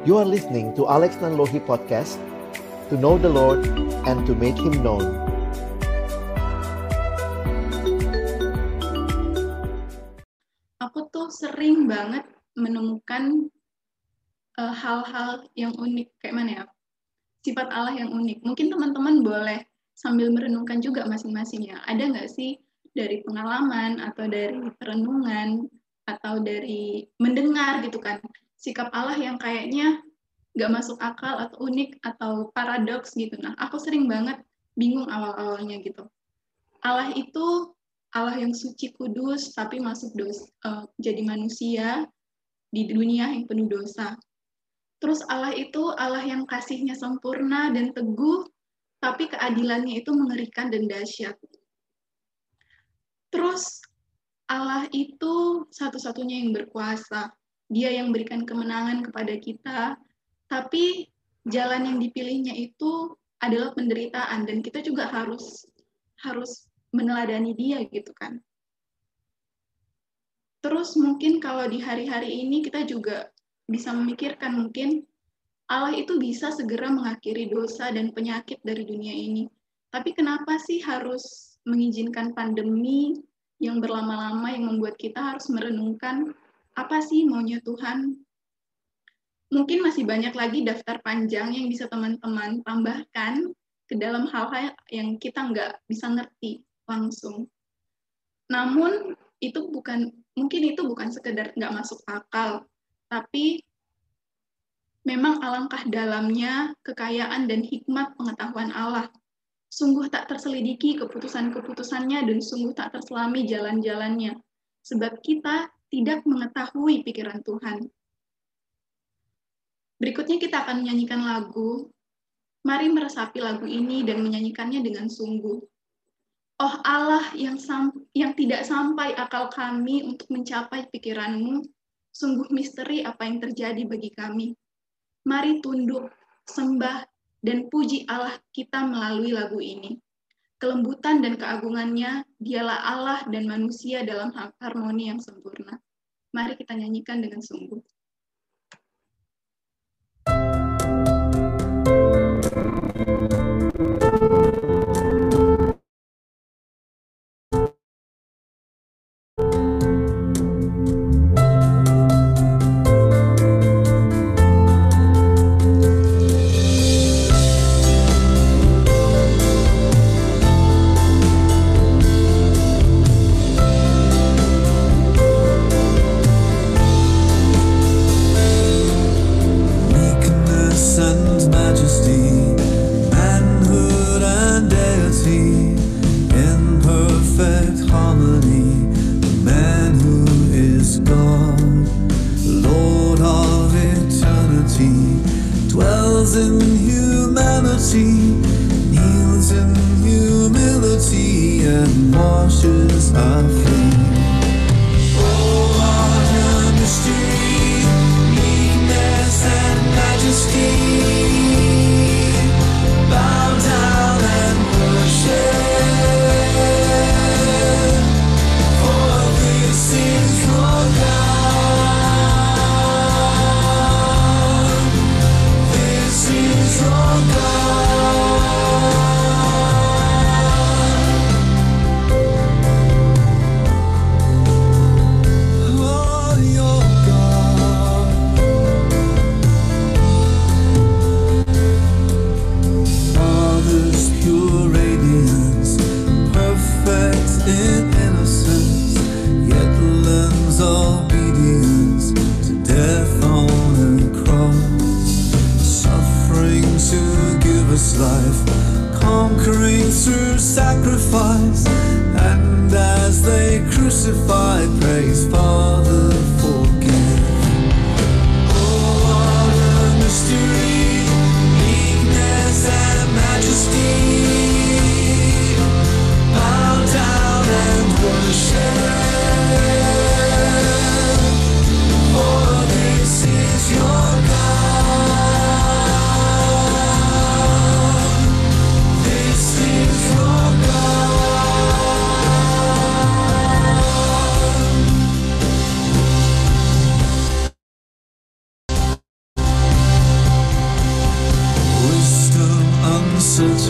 You are listening to Alex Nanlohi Podcast To know the Lord and to make Him known. Aku tuh sering banget menemukan uh, hal-hal yang unik. Kayak mana ya? Sifat Allah yang unik. Mungkin teman-teman boleh sambil merenungkan juga masing-masingnya ada nggak sih dari pengalaman atau dari perenungan atau dari mendengar gitu kan sikap Allah yang kayaknya nggak masuk akal atau unik atau paradoks gitu. Nah aku sering banget bingung awal-awalnya gitu. Allah itu Allah yang suci kudus tapi masuk dos uh, jadi manusia di dunia yang penuh dosa. Terus Allah itu Allah yang kasihnya sempurna dan teguh tapi keadilannya itu mengerikan dan dahsyat. Terus Allah itu satu-satunya yang berkuasa. Dia yang berikan kemenangan kepada kita, tapi jalan yang dipilihnya itu adalah penderitaan dan kita juga harus harus meneladani dia gitu kan. Terus mungkin kalau di hari-hari ini kita juga bisa memikirkan mungkin Allah itu bisa segera mengakhiri dosa dan penyakit dari dunia ini. Tapi kenapa sih harus mengizinkan pandemi yang berlama-lama yang membuat kita harus merenungkan apa sih maunya Tuhan. Mungkin masih banyak lagi daftar panjang yang bisa teman-teman tambahkan ke dalam hal-hal yang kita nggak bisa ngerti langsung. Namun itu bukan mungkin itu bukan sekedar nggak masuk akal, tapi memang alangkah dalamnya kekayaan dan hikmat pengetahuan Allah Sungguh tak terselidiki keputusan-keputusannya dan sungguh tak terselami jalan-jalannya. Sebab kita tidak mengetahui pikiran Tuhan. Berikutnya kita akan menyanyikan lagu. Mari meresapi lagu ini dan menyanyikannya dengan sungguh. Oh Allah yang yang tidak sampai akal kami untuk mencapai pikiranmu, sungguh misteri apa yang terjadi bagi kami. Mari tunduk, sembah, dan puji Allah kita melalui lagu ini. Kelembutan dan keagungannya, dialah Allah dan manusia dalam harmoni yang sempurna. Mari kita nyanyikan dengan sungguh.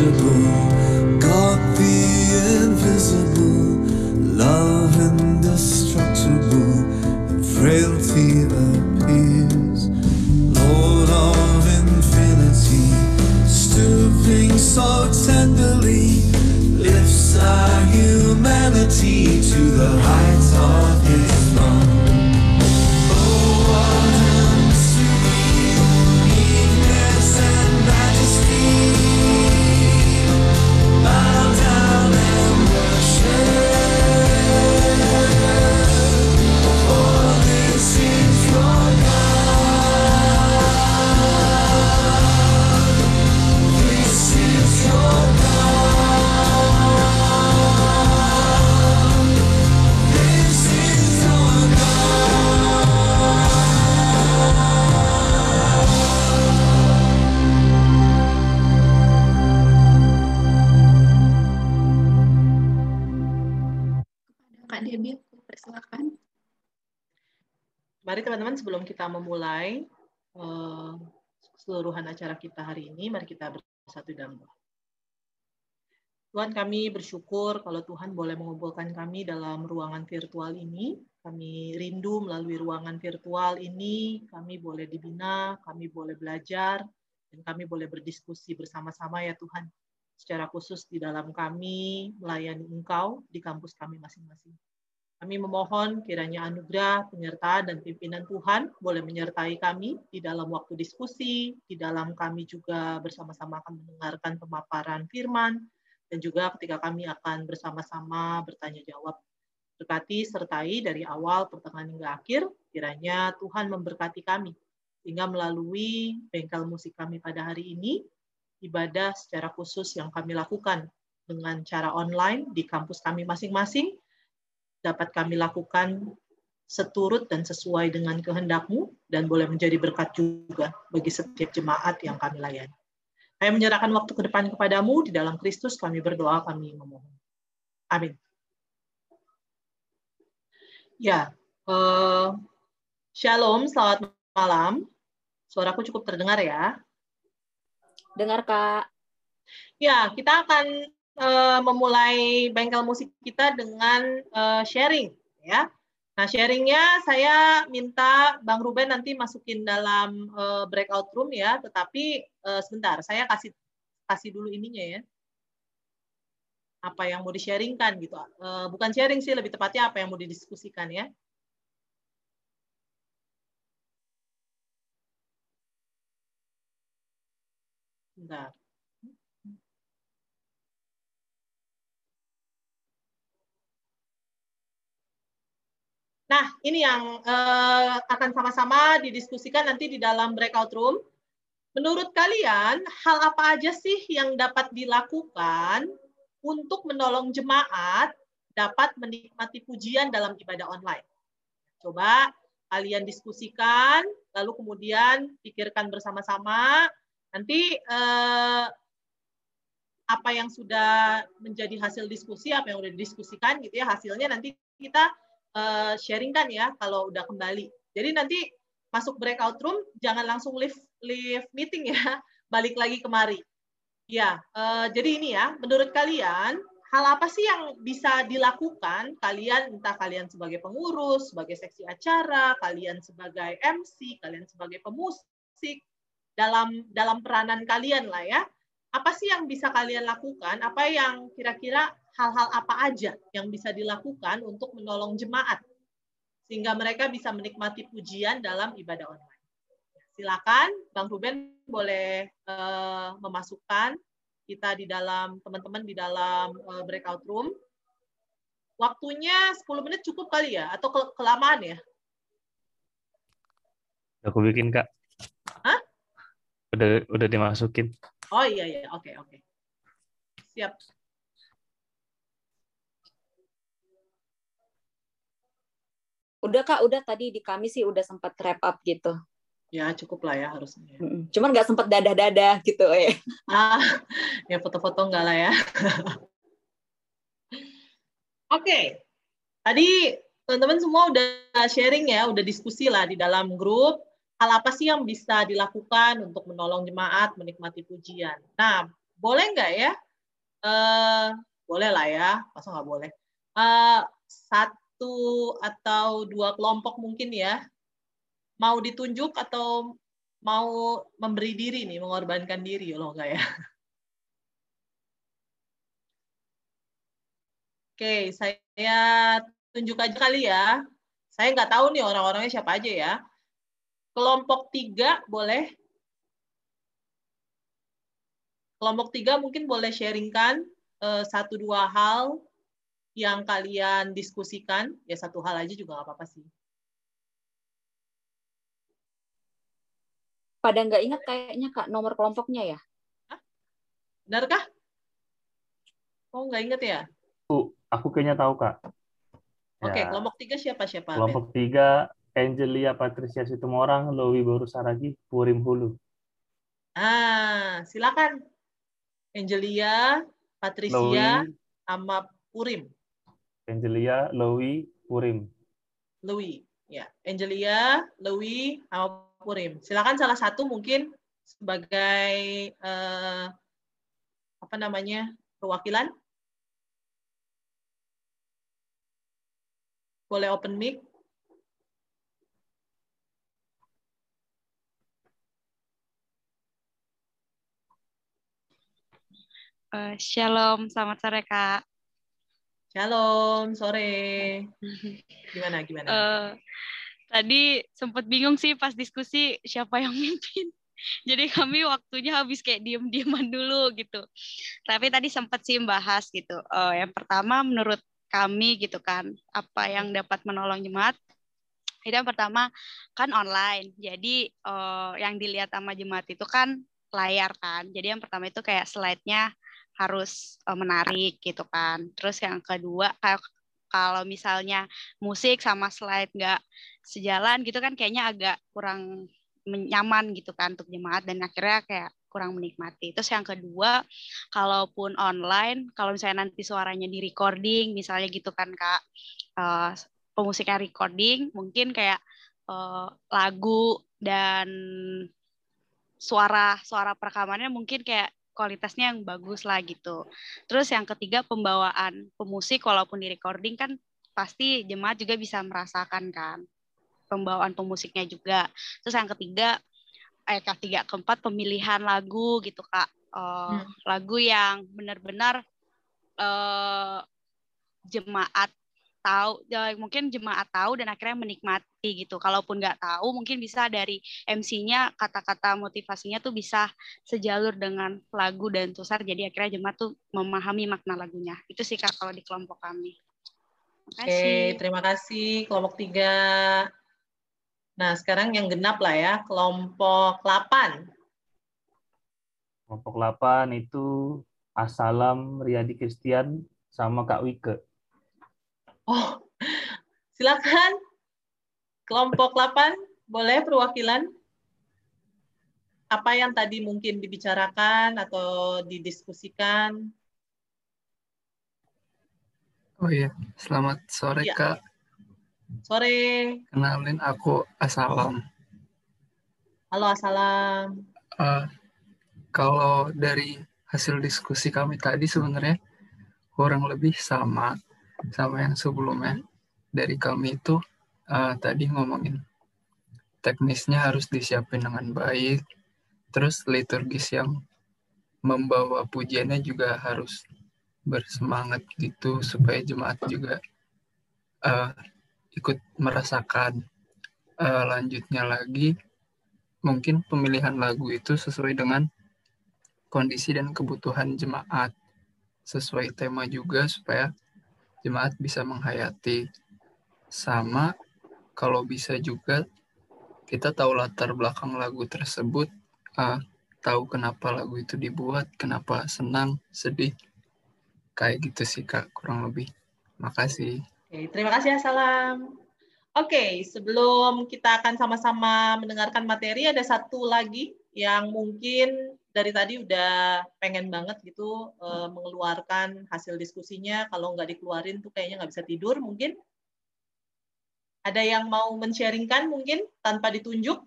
impossible keseluruhan acara kita hari ini, mari kita bersatu dalam doa. Tuhan kami bersyukur kalau Tuhan boleh mengumpulkan kami dalam ruangan virtual ini. Kami rindu melalui ruangan virtual ini, kami boleh dibina, kami boleh belajar, dan kami boleh berdiskusi bersama-sama ya Tuhan. Secara khusus di dalam kami melayani Engkau di kampus kami masing-masing. Kami memohon kiranya anugerah, penyertaan, dan pimpinan Tuhan boleh menyertai kami di dalam waktu diskusi, di dalam kami juga bersama-sama akan mendengarkan pemaparan firman, dan juga ketika kami akan bersama-sama bertanya jawab. Berkati sertai dari awal, pertengahan hingga akhir, kiranya Tuhan memberkati kami, sehingga melalui bengkel musik kami pada hari ini, ibadah secara khusus yang kami lakukan dengan cara online di kampus kami masing-masing, dapat kami lakukan seturut dan sesuai dengan kehendakmu dan boleh menjadi berkat juga bagi setiap jemaat yang kami layani. Saya menyerahkan waktu ke depan kepadamu, di dalam Kristus kami berdoa, kami memohon. Amin. Ya, eh, Shalom, selamat malam. Suaraku cukup terdengar ya. Dengar Kak. Ya, kita akan eh, memulai bengkel musik kita dengan eh, sharing ya. Nah, sharingnya saya minta Bang Ruben nanti masukin dalam eh, breakout room ya, tetapi eh, sebentar, saya kasih kasih dulu ininya ya. Apa yang mau di-sharingkan gitu. Eh, bukan sharing sih, lebih tepatnya apa yang mau didiskusikan ya. Bentar. Nah, ini yang eh, akan sama-sama didiskusikan nanti di dalam breakout room. Menurut kalian, hal apa aja sih yang dapat dilakukan untuk menolong jemaat dapat menikmati pujian dalam ibadah online? Coba kalian diskusikan, lalu kemudian pikirkan bersama-sama. Nanti eh, apa yang sudah menjadi hasil diskusi, apa yang sudah didiskusikan gitu ya, hasilnya nanti kita uh, sharingkan ya kalau udah kembali. Jadi nanti masuk breakout room jangan langsung leave leave meeting ya, balik lagi kemari. Ya, uh, jadi ini ya, menurut kalian hal apa sih yang bisa dilakukan kalian entah kalian sebagai pengurus, sebagai seksi acara, kalian sebagai MC, kalian sebagai pemusik dalam dalam peranan kalian lah ya. Apa sih yang bisa kalian lakukan? Apa yang kira-kira hal-hal apa aja yang bisa dilakukan untuk menolong jemaat sehingga mereka bisa menikmati pujian dalam ibadah online. Silakan Bang Ruben boleh uh, memasukkan kita di dalam teman-teman di dalam uh, breakout room. Waktunya 10 menit cukup kali ya atau ke kelamaan ya? Aku bikin kak. Hah? Udah udah dimasukin. Oh iya iya oke oke siap. Udah Kak, udah tadi di kami sih udah sempat wrap up gitu. Ya cukup lah ya harusnya. Cuman nggak sempat dadah-dadah gitu ya. Ah, ya foto-foto enggak lah ya. Oke, tadi teman-teman semua udah sharing ya, udah diskusi lah di dalam grup. Hal apa sih yang bisa dilakukan untuk menolong jemaat menikmati pujian? Nah, boleh nggak ya? Eh, boleh lah ya, masa nggak boleh? Eh, saat satu atau dua kelompok mungkin ya. Mau ditunjuk atau mau memberi diri nih, mengorbankan diri loh enggak ya? Oke, saya tunjuk aja kali ya. Saya nggak tahu nih orang-orangnya siapa aja ya. Kelompok tiga boleh. Kelompok tiga mungkin boleh sharingkan eh, satu dua hal yang kalian diskusikan. Ya satu hal aja juga nggak apa-apa sih. Pada nggak ingat kayaknya Kak nomor kelompoknya ya? Benarkah? Oh nggak inget ya? Aku kayaknya tahu, Kak. Oke, Ya, kelompok tiga siapa siapa? Ben? kelompok tiga, Angelia Patricia Situmorang, Lowi Boru Saragi, Purim Hulu. Ah, silakan. Angelia, Patricia, Lowi, sama Purim. Angelia, Lowi, Purim. Louis. Ya, Angelia, Louis, sama Purim. Silakan salah satu mungkin sebagai eh, apa namanya perwakilan. Boleh open mic. Eh, shalom, selamat sore Kak. Shalom, sore. Gimana, gimana? Eh, tadi sempat bingung sih pas diskusi siapa yang mimpin. Jadi kami waktunya habis kayak diem-dieman dulu gitu. Tapi tadi sempat sih bahas gitu. Eh, yang pertama menurut kami gitu kan, apa yang dapat menolong jemaat? Itu yang pertama kan online. Jadi eh, yang dilihat sama jemaat itu kan layar kan. Jadi yang pertama itu kayak slide-nya harus eh, menarik gitu kan. Terus yang kedua kayak kalau misalnya musik sama slide nggak sejalan gitu kan kayaknya agak kurang nyaman gitu kan untuk jemaat dan akhirnya kayak kurang menikmati. Terus yang kedua, kalaupun online, kalau misalnya nanti suaranya di recording, misalnya gitu kan kak, eh, pemusiknya recording, mungkin kayak eh, lagu dan suara suara perekamannya mungkin kayak kualitasnya yang bagus lah gitu. Terus yang ketiga pembawaan pemusik walaupun di recording kan pasti jemaat juga bisa merasakan kan pembawaan pemusiknya juga. Terus yang ketiga eh ketiga keempat pemilihan lagu gitu kak. Eh, Hmm. Lagu yang benar-benar eh, jemaat tahu ya, mungkin jemaat tahu dan akhirnya menikmati gitu. Kalaupun nggak tahu mungkin bisa dari MC-nya kata-kata motivasinya tuh bisa sejalur dengan lagu dan tusar jadi akhirnya jemaat tuh memahami makna lagunya. Itu sih Kak kalau di kelompok kami. Terima Oke, kasih. terima kasih kelompok tiga. Nah, sekarang yang genap lah ya, kelompok 8. Kelompok 8 itu Asalam Riyadi Christian sama Kak Wike. Oh, silakan. Kelompok 8, boleh perwakilan? Apa yang tadi mungkin dibicarakan atau didiskusikan? Oh iya, selamat sore Iya. Kak. Sore. Kenalin aku Asalam. Halo, Assalam. Eh, kalau dari hasil diskusi kami tadi sebenarnya kurang lebih sama sama yang sebelumnya. Dari kami itu eh, tadi ngomongin teknisnya harus disiapin dengan baik. Terus liturgis yang membawa pujiannya juga harus bersemangat gitu supaya jemaat juga eh, ikut merasakan. Eh, lanjutnya lagi mungkin pemilihan lagu itu sesuai dengan kondisi dan kebutuhan jemaat sesuai tema juga supaya jemaat bisa menghayati. Sama kalau bisa juga kita tahu latar belakang lagu tersebut ah, tahu kenapa lagu itu dibuat kenapa senang sedih kayak gitu sih kak kurang lebih. Makasih. Oke, terima kasih Assalam. Oke, sebelum kita akan sama-sama mendengarkan materi, ada satu lagi yang mungkin dari tadi udah pengen banget gitu eh, mengeluarkan hasil diskusinya. Kalau nggak dikeluarin tuh kayaknya nggak bisa tidur mungkin. Ada yang mau men-sharingkan mungkin tanpa ditunjuk?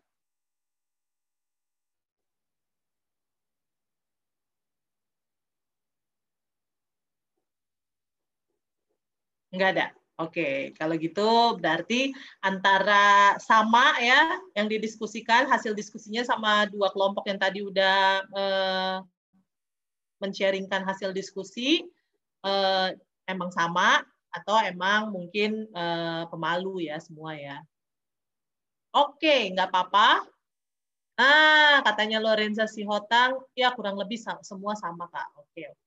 Nggak ada. Oke, kalau gitu berarti antara sama ya yang didiskusikan hasil diskusinya sama dua kelompok yang tadi udah eh, hasil diskusi eh, emang sama atau emang mungkin eh, pemalu ya semua ya. Oke, nggak apa-apa. Nah, katanya Lorenza Sihotang, ya kurang lebih semua sama Kak. Oke, oke.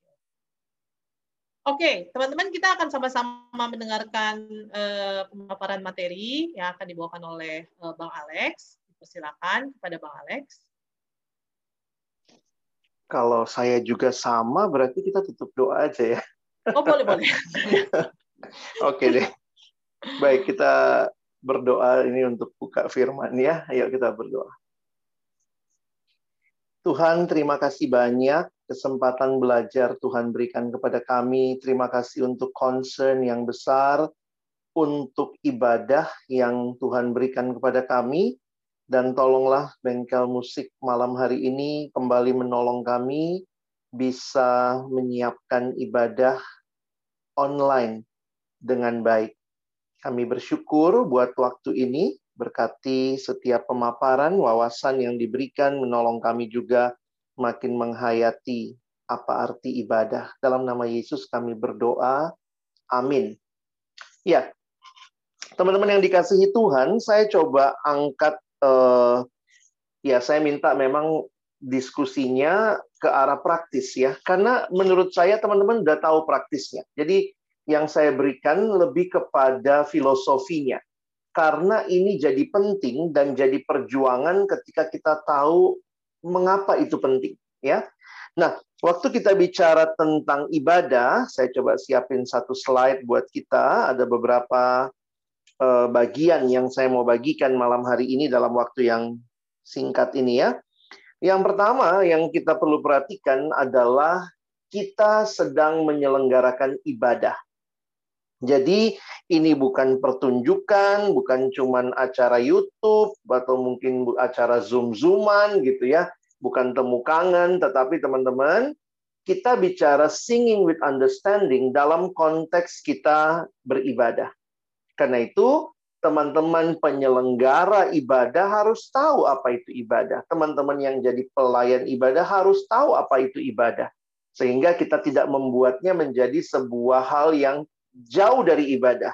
Oke, teman-teman kita akan sama-sama mendengarkan eh, pemaparan materi yang akan dibawakan oleh eh, Bang Alex. Persilakan kepada Bang Alex. Kalau saya juga sama, berarti kita tutup doa aja ya. Oh, boleh, boleh. Oke deh. Baik, kita berdoa ini untuk buka firman ya. Ayo kita berdoa. Tuhan, terima kasih banyak kesempatan belajar Tuhan berikan kepada kami. Terima kasih untuk concern yang besar, untuk ibadah yang Tuhan berikan kepada kami. Dan tolonglah bengkel musik malam hari ini kembali menolong kami bisa menyiapkan ibadah online dengan baik. Kami bersyukur buat waktu ini, berkati setiap pemaparan, wawasan yang diberikan, menolong kami juga makin menghayati apa arti ibadah. Dalam nama Yesus kami berdoa. Amin. Ya, teman-teman yang dikasihi Tuhan, saya coba angkat, eh, ya saya minta memang diskusinya ke arah praktis ya. Karena menurut saya teman-teman udah tahu praktisnya. Jadi yang saya berikan lebih kepada filosofinya. Karena ini jadi penting dan jadi perjuangan ketika kita tahu mengapa itu penting, ya. Nah, waktu kita bicara tentang ibadah, saya coba siapin satu slide buat kita. Ada beberapa eh, bagian yang saya mau bagikan malam hari ini dalam waktu yang singkat ini ya. Yang pertama yang kita perlu perhatikan adalah kita sedang menyelenggarakan ibadah. Jadi ini bukan pertunjukan, bukan cuman acara YouTube atau mungkin acara Zoom-Zooman gitu ya, bukan temu kangen, tetapi teman-teman kita bicara singing with understanding dalam konteks kita beribadah. Karena itu teman-teman penyelenggara ibadah harus tahu apa itu ibadah. Teman-teman yang jadi pelayan ibadah harus tahu apa itu ibadah. Sehingga kita tidak membuatnya menjadi sebuah hal yang jauh dari ibadah.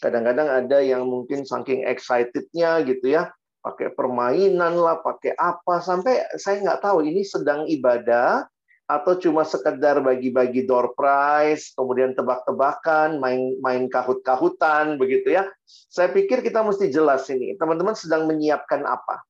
Kadang-kadang ada yang mungkin saking excitednya gitu ya, pakai permainan lah, pakai apa, sampai saya nggak tahu ini sedang ibadah atau cuma sekedar bagi-bagi door prize, kemudian tebak-tebakan, main main kahut-kahutan begitu ya. Saya pikir kita mesti jelas ini, teman-teman sedang menyiapkan apa.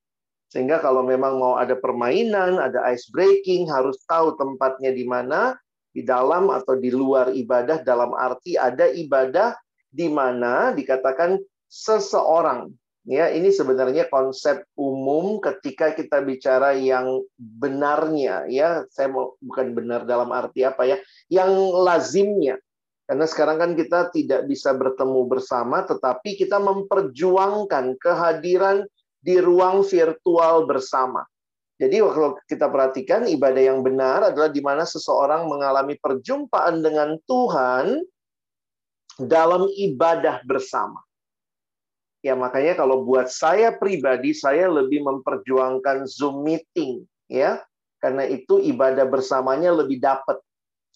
Sehingga kalau memang mau ada permainan, ada ice breaking, harus tahu tempatnya di mana, di dalam atau di luar ibadah dalam arti ada ibadah di mana dikatakan seseorang. Ya ini sebenarnya konsep umum ketika kita bicara yang benarnya ya. Saya mau bukan benar dalam arti apa ya. Yang lazimnya. Karena sekarang kan kita tidak bisa bertemu bersama tetapi kita memperjuangkan kehadiran di ruang virtual bersama jadi kalau kita perhatikan ibadah yang benar adalah di mana seseorang mengalami perjumpaan dengan Tuhan dalam ibadah bersama. Ya makanya kalau buat saya pribadi saya lebih memperjuangkan Zoom meeting ya. Karena itu ibadah bersamanya lebih dapat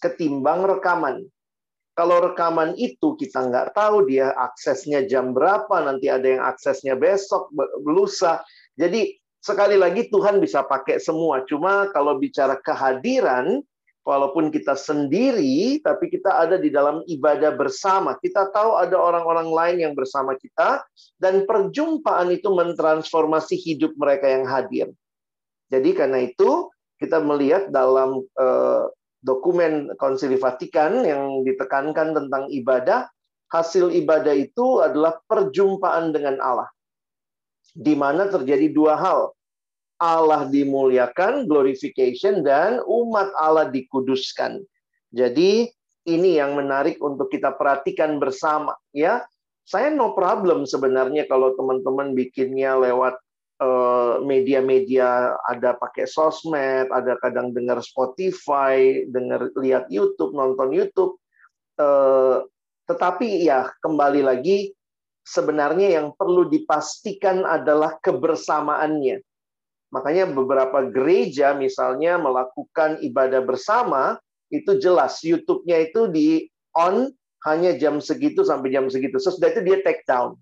ketimbang rekaman. Kalau rekaman itu kita nggak tahu dia aksesnya jam berapa, nanti ada yang aksesnya besok, lusa. Jadi sekali lagi Tuhan bisa pakai semua. Cuma kalau bicara kehadiran, walaupun kita sendiri, tapi kita ada di dalam ibadah bersama. Kita tahu ada orang-orang lain yang bersama kita, dan perjumpaan itu mentransformasi hidup mereka yang hadir. Jadi karena itu kita melihat dalam eh, dokumen Konsili Vatikan yang ditekankan tentang ibadah, hasil ibadah itu adalah perjumpaan dengan Allah di mana terjadi dua hal. Allah dimuliakan, glorification, dan umat Allah dikuduskan. Jadi ini yang menarik untuk kita perhatikan bersama. Ya, saya no problem sebenarnya kalau teman-teman bikinnya lewat eh, media-media, ada pakai sosmed, ada kadang dengar Spotify, dengar lihat YouTube, nonton YouTube. Eh, Tetapi ya kembali lagi sebenarnya yang perlu dipastikan adalah kebersamaannya. Makanya beberapa gereja misalnya melakukan ibadah bersama itu jelas YouTube-nya itu di on hanya jam segitu sampai jam segitu. Sesudah itu dia take down.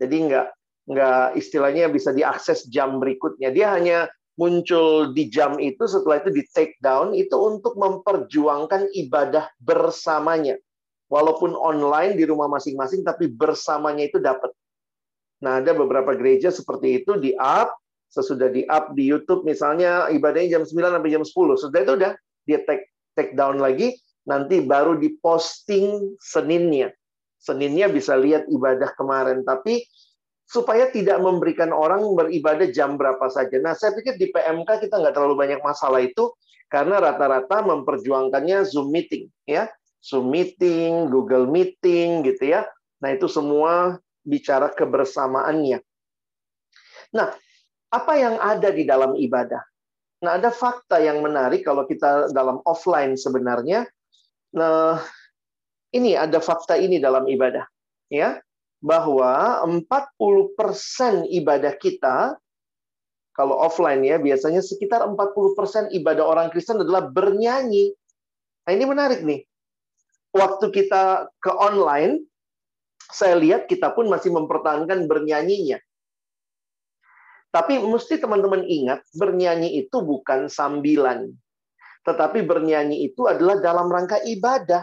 Jadi nggak nggak istilahnya bisa diakses jam berikutnya. Dia hanya muncul di jam itu setelah itu di take down itu untuk memperjuangkan ibadah bersamanya. Walaupun online di rumah masing-masing tapi bersamanya itu dapat. Nah, ada beberapa gereja seperti itu di up, sesudah di up di YouTube misalnya ibadahnya jam 9 sampai jam 10. Sudah itu udah dia take take down lagi, nanti baru diposting Seninnya. Seninnya bisa lihat ibadah kemarin, tapi supaya tidak memberikan orang beribadah jam berapa saja. Nah, saya pikir di PMK kita nggak terlalu banyak masalah itu karena rata-rata memperjuangkannya Zoom meeting, ya, Zoom meeting, Google meeting, gitu ya. Nah, itu semua bicara kebersamaannya. Nah, apa yang ada di dalam ibadah? Nah, ada fakta yang menarik kalau kita dalam offline sebenarnya. Nah, ini ada fakta ini dalam ibadah, ya bahwa 40% ibadah kita kalau offline ya biasanya sekitar 40% ibadah orang Kristen adalah bernyanyi. Nah, ini menarik nih. Waktu kita ke online, saya lihat kita pun masih mempertahankan bernyanyinya. Tapi mesti teman-teman ingat, bernyanyi itu bukan sambilan. Tetapi bernyanyi itu adalah dalam rangka ibadah.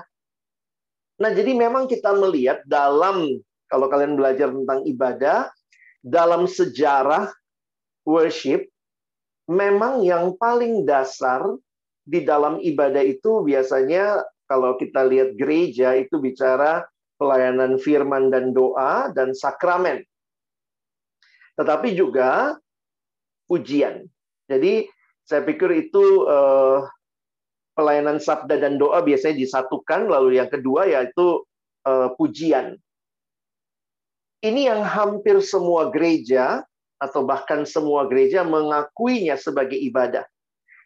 Nah, jadi memang kita melihat dalam kalau kalian belajar tentang ibadah, dalam sejarah worship, memang yang paling dasar di dalam ibadah itu biasanya kalau kita lihat gereja itu bicara pelayanan firman dan doa dan sakramen. Tetapi juga pujian. Jadi saya pikir itu eh, pelayanan sabda dan doa biasanya disatukan, lalu yang kedua yaitu eh, pujian. Ini yang hampir semua gereja atau bahkan semua gereja mengakuinya sebagai ibadah.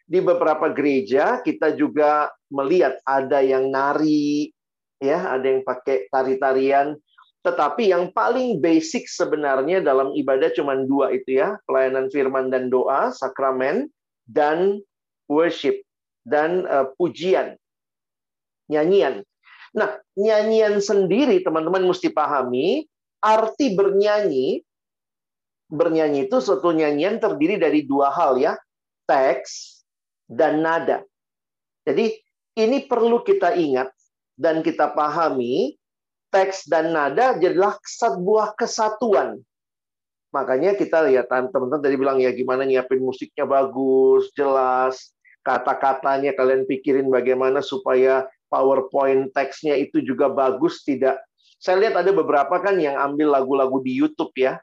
Di beberapa gereja kita juga melihat ada yang nari, ya, ada yang pakai tari-tarian. Tetapi yang paling basic sebenarnya dalam ibadah cuma dua itu ya, pelayanan firman dan doa, sakramen, dan worship, dan uh, pujian, nyanyian. Nah, nyanyian sendiri teman-teman mesti pahami, arti bernyanyi, bernyanyi itu suatu nyanyian terdiri dari dua hal ya, teks dan nada. Jadi ini perlu kita ingat dan kita pahami, teks dan nada adalah sebuah kesatuan. Makanya kita lihat teman-teman tadi bilang ya gimana nyiapin musiknya bagus, jelas, kata-katanya kalian pikirin bagaimana supaya PowerPoint teksnya itu juga bagus, tidak saya lihat ada beberapa kan yang ambil lagu-lagu di YouTube ya.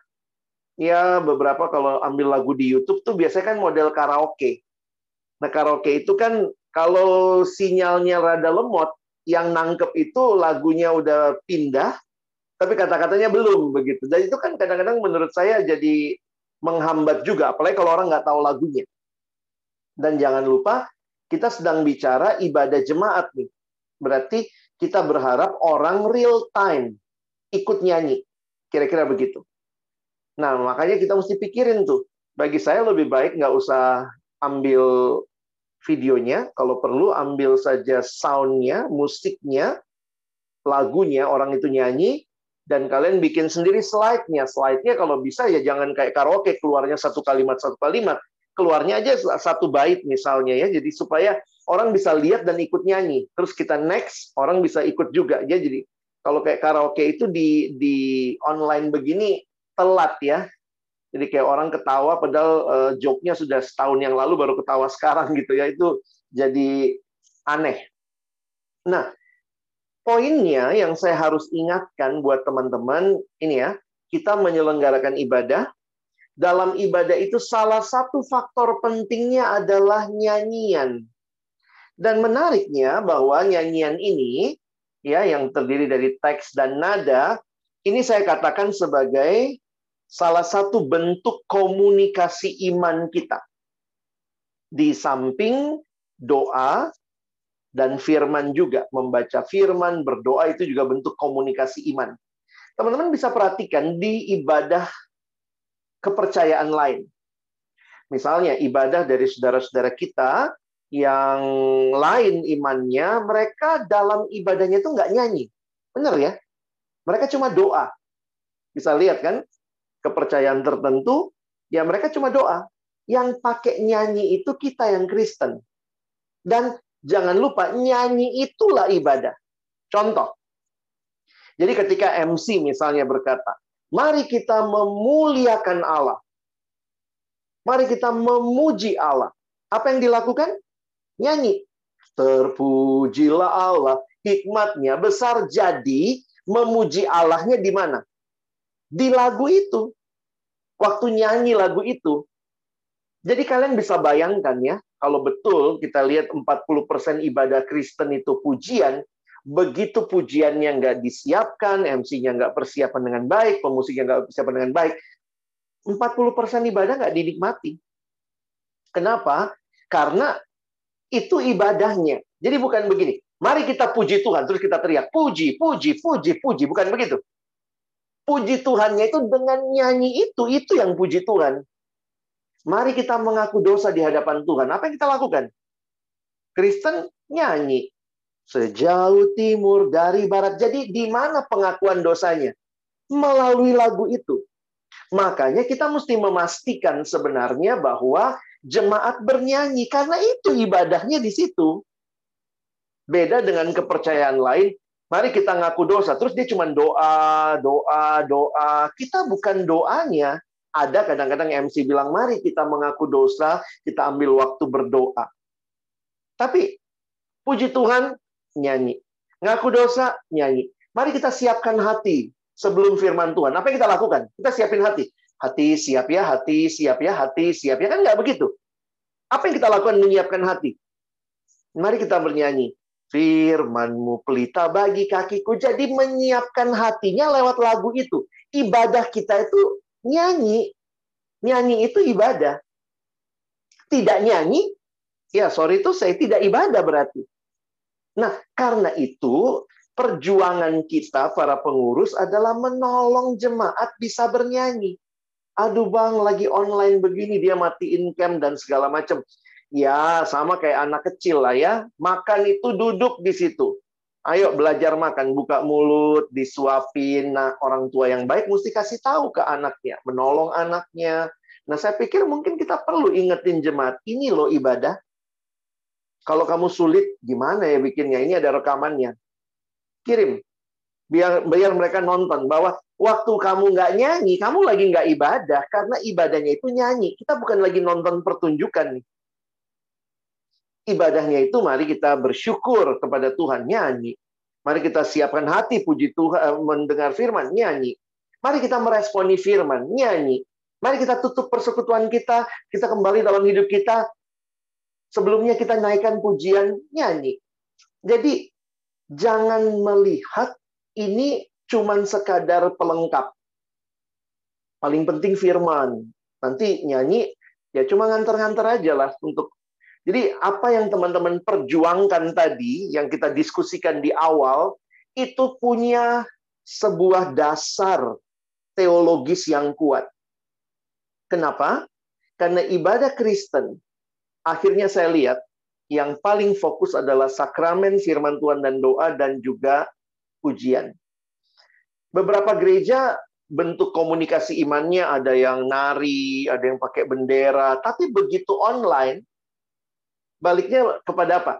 Ya, beberapa kalau ambil lagu di YouTube tuh biasanya kan model karaoke. Nah, karaoke itu kan kalau sinyalnya rada lemot, yang nangkep itu lagunya udah pindah, tapi kata-katanya belum begitu. Dan itu kan kadang-kadang menurut saya jadi menghambat juga, apalagi kalau orang nggak tahu lagunya. Dan jangan lupa, kita sedang bicara ibadah jemaat nih. Berarti kita berharap orang real time ikut nyanyi. Kira-kira begitu. Nah, makanya kita mesti pikirin tuh. Bagi saya lebih baik nggak usah ambil videonya. Kalau perlu ambil saja soundnya, musiknya, lagunya, orang itu nyanyi, dan kalian bikin sendiri slide-nya. Slide-nya kalau bisa ya jangan kayak karaoke, keluarnya satu kalimat, satu kalimat. Keluarnya aja satu bait misalnya ya. Jadi supaya orang bisa lihat dan ikut nyanyi. Terus kita next, orang bisa ikut juga. Ya, jadi kalau kayak karaoke itu di di online begini telat ya. Jadi kayak orang ketawa padahal uh, joke-nya sudah setahun yang lalu baru ketawa sekarang gitu ya. Itu jadi aneh. Nah, poinnya yang saya harus ingatkan buat teman-teman ini ya, kita menyelenggarakan ibadah. Dalam ibadah itu salah satu faktor pentingnya adalah nyanyian. Dan menariknya bahwa nyanyian ini ya yang terdiri dari teks dan nada ini saya katakan sebagai salah satu bentuk komunikasi iman kita. Di samping doa, dan firman juga. Membaca firman, berdoa itu juga bentuk komunikasi iman. Teman-teman bisa perhatikan di ibadah kepercayaan lain. Misalnya ibadah dari saudara-saudara kita yang lain imannya, mereka dalam ibadahnya itu nggak nyanyi. Benar ya? Mereka cuma doa. Bisa lihat kan? Kepercayaan tertentu, ya mereka cuma doa. Yang pakai nyanyi itu kita yang Kristen. Dan jangan lupa, nyanyi itulah ibadah. Contoh. Jadi ketika MC misalnya berkata, mari kita memuliakan Allah. Mari kita memuji Allah. Apa yang dilakukan? Nyanyi. Terpujilah Allah. Hikmatnya besar jadi memuji Allahnya di mana? Di lagu itu. Waktu nyanyi lagu itu. Jadi kalian bisa bayangkan ya, kalau betul kita lihat 40% ibadah Kristen itu pujian, begitu pujiannya nggak disiapkan, MC-nya nggak persiapan dengan baik, pemusiknya nggak persiapan dengan baik, 40% ibadah nggak dinikmati. Kenapa? Karena itu ibadahnya. Jadi bukan begini, mari kita puji Tuhan, terus kita teriak, puji, puji, puji, puji. Bukan begitu. Puji Tuhannya itu dengan nyanyi itu, itu yang puji Tuhan. Mari kita mengaku dosa di hadapan Tuhan. Apa yang kita lakukan? Kristen nyanyi. Sejauh timur dari barat. Jadi di mana pengakuan dosanya? Melalui lagu itu. Makanya kita mesti memastikan sebenarnya bahwa jemaat bernyanyi. Karena itu ibadahnya di situ. Beda dengan kepercayaan lain. Mari kita ngaku dosa. Terus dia cuma doa, doa, doa. Kita bukan doanya ada kadang-kadang MC bilang, mari kita mengaku dosa, kita ambil waktu berdoa. Tapi, puji Tuhan, nyanyi. Ngaku dosa, nyanyi. Mari kita siapkan hati sebelum firman Tuhan. Apa yang kita lakukan? Kita siapin hati. Hati siap ya, hati siap ya, hati siap ya. Kan nggak begitu. Apa yang kita lakukan menyiapkan hati? Mari kita bernyanyi. Firmanmu pelita bagi kakiku. Jadi menyiapkan hatinya lewat lagu itu. Ibadah kita itu nyanyi. Nyanyi itu ibadah. Tidak nyanyi, ya sorry itu saya tidak ibadah berarti. Nah, karena itu perjuangan kita para pengurus adalah menolong jemaat bisa bernyanyi. Aduh bang, lagi online begini dia matiin cam dan segala macam. Ya, sama kayak anak kecil lah ya. Makan itu duduk di situ. Ayo belajar makan, buka mulut, disuapin. Nah, orang tua yang baik mesti kasih tahu ke anaknya, menolong anaknya. Nah, saya pikir mungkin kita perlu ingetin jemaat, ini loh ibadah. Kalau kamu sulit, gimana ya bikinnya? Ini ada rekamannya. Kirim. Biar, biar mereka nonton bahwa waktu kamu nggak nyanyi, kamu lagi nggak ibadah. Karena ibadahnya itu nyanyi. Kita bukan lagi nonton pertunjukan nih ibadahnya itu mari kita bersyukur kepada Tuhan nyanyi. Mari kita siapkan hati puji Tuhan eh, mendengar firman nyanyi. Mari kita meresponi firman nyanyi. Mari kita tutup persekutuan kita, kita kembali dalam hidup kita. Sebelumnya kita naikkan pujian nyanyi. Jadi jangan melihat ini cuman sekadar pelengkap. Paling penting firman. Nanti nyanyi ya cuma nganter-nganter aja lah untuk jadi apa yang teman-teman perjuangkan tadi, yang kita diskusikan di awal, itu punya sebuah dasar teologis yang kuat. Kenapa? Karena ibadah Kristen, akhirnya saya lihat, yang paling fokus adalah sakramen, firman Tuhan dan doa, dan juga pujian. Beberapa gereja bentuk komunikasi imannya ada yang nari, ada yang pakai bendera, tapi begitu online, baliknya kepada apa?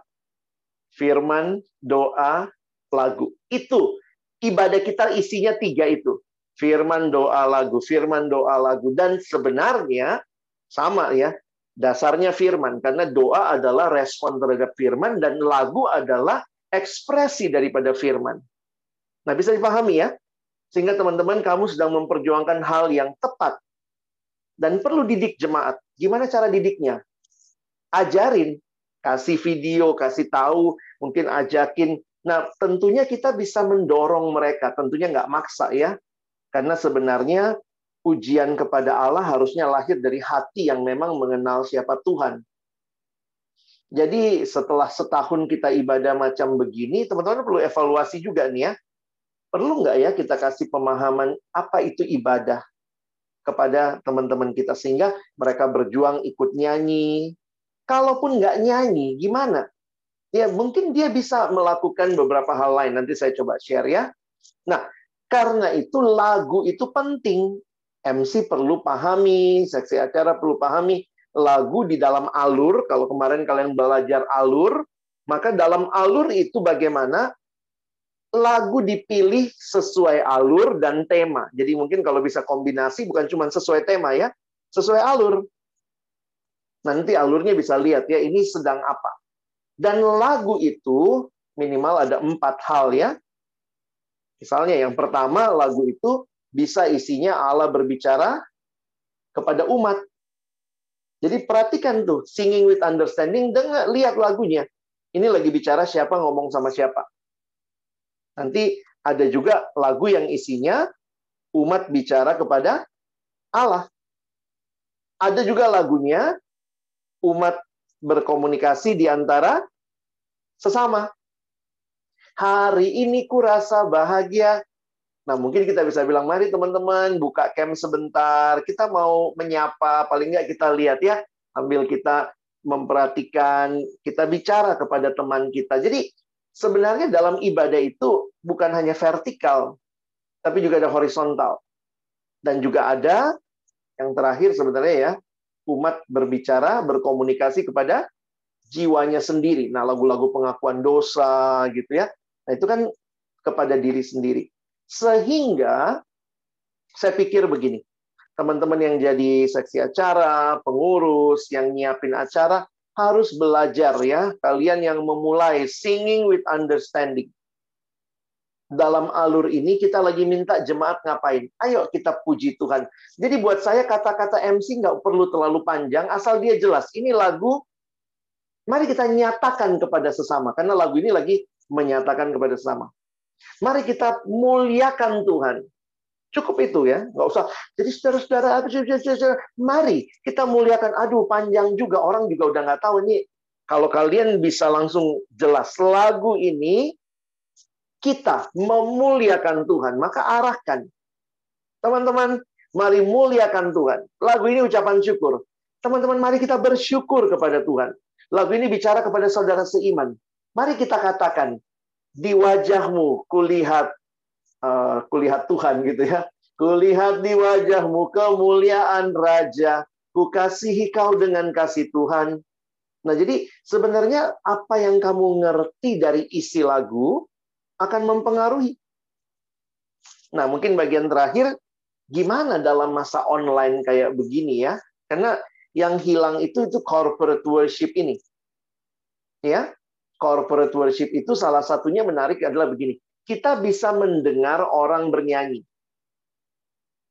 Firman, doa, lagu. Itu ibadah kita isinya tiga itu. Firman, doa, lagu. Firman, doa, lagu. Dan sebenarnya sama ya. Dasarnya firman. Karena doa adalah respon terhadap firman dan lagu adalah ekspresi daripada firman. Nah bisa dipahami ya. Sehingga teman-teman kamu sedang memperjuangkan hal yang tepat. Dan perlu didik jemaat. Gimana cara didiknya? Ajarin kasih video, kasih tahu, mungkin ajakin. Nah, tentunya kita bisa mendorong mereka, tentunya nggak maksa ya. Karena sebenarnya ujian kepada Allah harusnya lahir dari hati yang memang mengenal siapa Tuhan. Jadi setelah setahun kita ibadah macam begini, teman-teman perlu evaluasi juga nih ya. Perlu nggak ya kita kasih pemahaman apa itu ibadah kepada teman-teman kita sehingga mereka berjuang ikut nyanyi. Kalaupun nggak nyanyi, gimana? Ya mungkin dia bisa melakukan beberapa hal lain. Nanti saya coba share ya. Nah, karena itu lagu itu penting. MC perlu pahami, seksi acara perlu pahami lagu di dalam alur, kalau kemarin kalian belajar alur, maka dalam alur itu bagaimana lagu dipilih sesuai alur dan tema. Jadi mungkin kalau bisa kombinasi bukan cuma sesuai tema ya, sesuai alur. Nanti alurnya bisa lihat ya, ini sedang apa. Dan lagu itu minimal ada empat hal ya. Misalnya yang pertama lagu itu bisa isinya Allah berbicara kepada umat. Jadi perhatikan tuh, singing with understanding, dengar, lihat lagunya. Ini lagi bicara siapa ngomong sama siapa. Nanti ada juga lagu yang isinya umat bicara kepada Allah. Ada juga lagunya umat berkomunikasi di antara sesama. Hari ini ku rasa bahagia. Nah, mungkin kita bisa bilang, mari teman-teman buka camp sebentar. Kita mau menyapa, paling nggak kita lihat ya. Ambil kita memperhatikan, kita bicara kepada teman kita. Jadi, sebenarnya dalam ibadah itu bukan hanya vertikal, tapi juga ada horizontal. Dan juga ada yang terakhir sebenarnya ya, umat berbicara, berkomunikasi kepada jiwanya sendiri. Nah, lagu-lagu pengakuan dosa gitu ya. Nah, itu kan kepada diri sendiri. Sehingga saya pikir begini, teman-teman yang jadi seksi acara, pengurus, yang nyiapin acara, harus belajar ya, kalian yang memulai singing with understanding. Dalam alur ini kita lagi minta jemaat ngapain? Ayo kita puji Tuhan. Jadi buat saya kata-kata MC nggak perlu terlalu panjang, asal dia jelas. Ini lagu, mari kita nyatakan kepada sesama. Karena lagu ini lagi menyatakan kepada sesama. Mari kita muliakan Tuhan. Cukup itu ya, nggak usah. Jadi saudara-saudara, mari kita muliakan. Aduh, panjang juga orang juga udah nggak tahu ini. Kalau kalian bisa langsung jelas lagu ini, kita memuliakan Tuhan, maka arahkan. Teman-teman, mari muliakan Tuhan. Lagu ini ucapan syukur. Teman-teman, mari kita bersyukur kepada Tuhan. Lagu ini bicara kepada saudara seiman. Mari kita katakan, di wajahmu kulihat uh, kulihat Tuhan gitu ya. Kulihat di wajahmu kemuliaan Raja, kukasihi kau dengan kasih Tuhan. Nah, jadi sebenarnya apa yang kamu ngerti dari isi lagu akan mempengaruhi. Nah, mungkin bagian terakhir gimana dalam masa online kayak begini ya? Karena yang hilang itu itu corporate worship ini. Ya, corporate worship itu salah satunya menarik adalah begini. Kita bisa mendengar orang bernyanyi.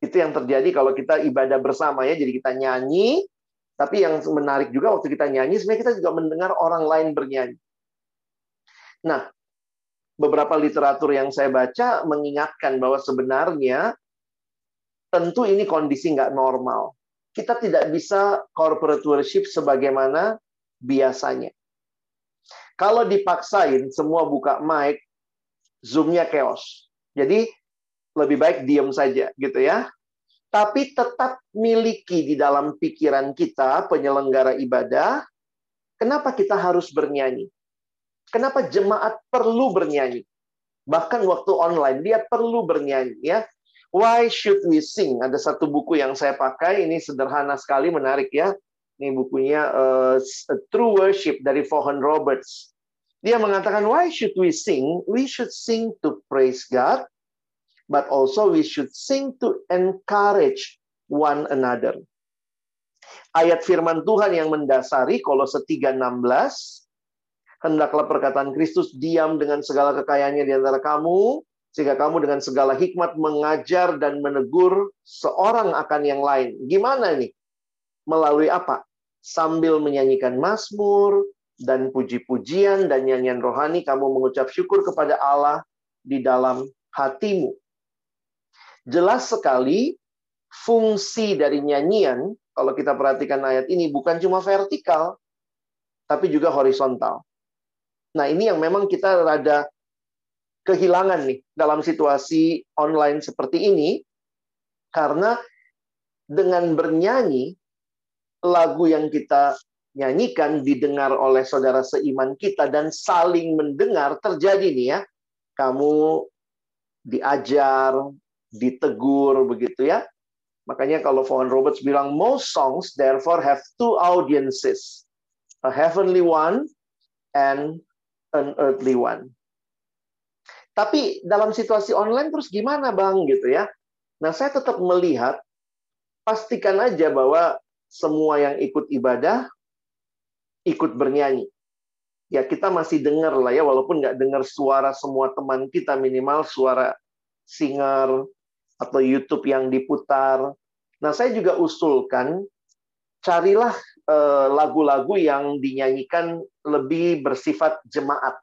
Itu yang terjadi kalau kita ibadah bersama ya. Jadi kita nyanyi, tapi yang menarik juga waktu kita nyanyi, sebenarnya kita juga mendengar orang lain bernyanyi. Nah, beberapa literatur yang saya baca mengingatkan bahwa sebenarnya tentu ini kondisi nggak normal. Kita tidak bisa corporate worship sebagaimana biasanya. Kalau dipaksain semua buka mic, zoom-nya chaos. Jadi lebih baik diam saja gitu ya. Tapi tetap miliki di dalam pikiran kita penyelenggara ibadah, kenapa kita harus bernyanyi? Kenapa jemaat perlu bernyanyi? Bahkan waktu online dia perlu bernyanyi ya. Why should we sing? Ada satu buku yang saya pakai ini sederhana sekali menarik ya. Ini bukunya uh, True Worship dari Vaughan Roberts. Dia mengatakan, why should we sing? We should sing to praise God, but also we should sing to encourage one another. Ayat firman Tuhan yang mendasari Kolose 3:16, hendaklah perkataan Kristus diam dengan segala kekayaannya di antara kamu, sehingga kamu dengan segala hikmat mengajar dan menegur seorang akan yang lain. Gimana nih? Melalui apa? Sambil menyanyikan mazmur dan puji-pujian dan nyanyian rohani, kamu mengucap syukur kepada Allah di dalam hatimu. Jelas sekali fungsi dari nyanyian, kalau kita perhatikan ayat ini, bukan cuma vertikal, tapi juga horizontal. Nah, ini yang memang kita rada kehilangan nih dalam situasi online seperti ini karena dengan bernyanyi lagu yang kita nyanyikan didengar oleh saudara seiman kita dan saling mendengar terjadi nih ya. Kamu diajar, ditegur begitu ya. Makanya kalau Vaughan Roberts bilang most songs therefore have two audiences, a heavenly one and an earthly one. Tapi dalam situasi online terus gimana Bang gitu ya. Nah, saya tetap melihat pastikan aja bahwa semua yang ikut ibadah ikut bernyanyi. Ya kita masih dengar lah ya, walaupun nggak dengar suara semua teman kita minimal suara singer atau YouTube yang diputar. Nah saya juga usulkan carilah eh, lagu-lagu yang dinyanyikan lebih bersifat jemaat.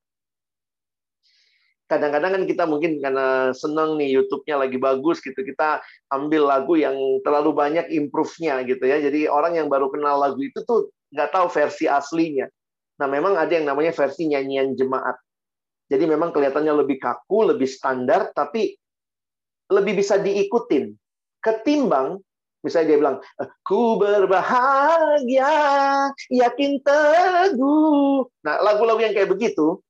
Kadang-kadang kan kita mungkin karena seneng nih YouTube-nya lagi bagus gitu, kita ambil lagu yang terlalu banyak improve-nya gitu ya. Jadi orang yang baru kenal lagu itu tuh nggak tahu versi aslinya. Nah, memang ada yang namanya versi nyanyian jemaat. Jadi memang kelihatannya lebih kaku, lebih standar, tapi lebih bisa diikutin. Ketimbang, misalnya dia bilang, ku berbahagia, yakin teguh. Nah, lagu-lagu yang kayak begitu,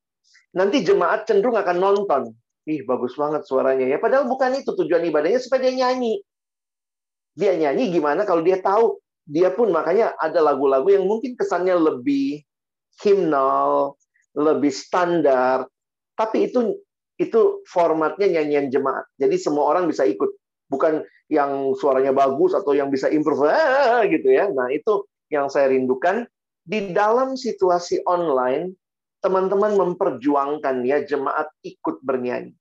nanti jemaat cenderung akan nonton. Ih, bagus banget suaranya ya. Padahal bukan itu tujuan ibadahnya supaya dia nyanyi. Dia nyanyi gimana kalau dia tahu dia pun makanya ada lagu-lagu yang mungkin kesannya lebih himnal, lebih standar, tapi itu itu formatnya nyanyian jemaat. Jadi semua orang bisa ikut, bukan yang suaranya bagus atau yang bisa improve ah, gitu ya. Nah, itu yang saya rindukan di dalam situasi online teman-teman memperjuangkan ya jemaat ikut bernyanyi.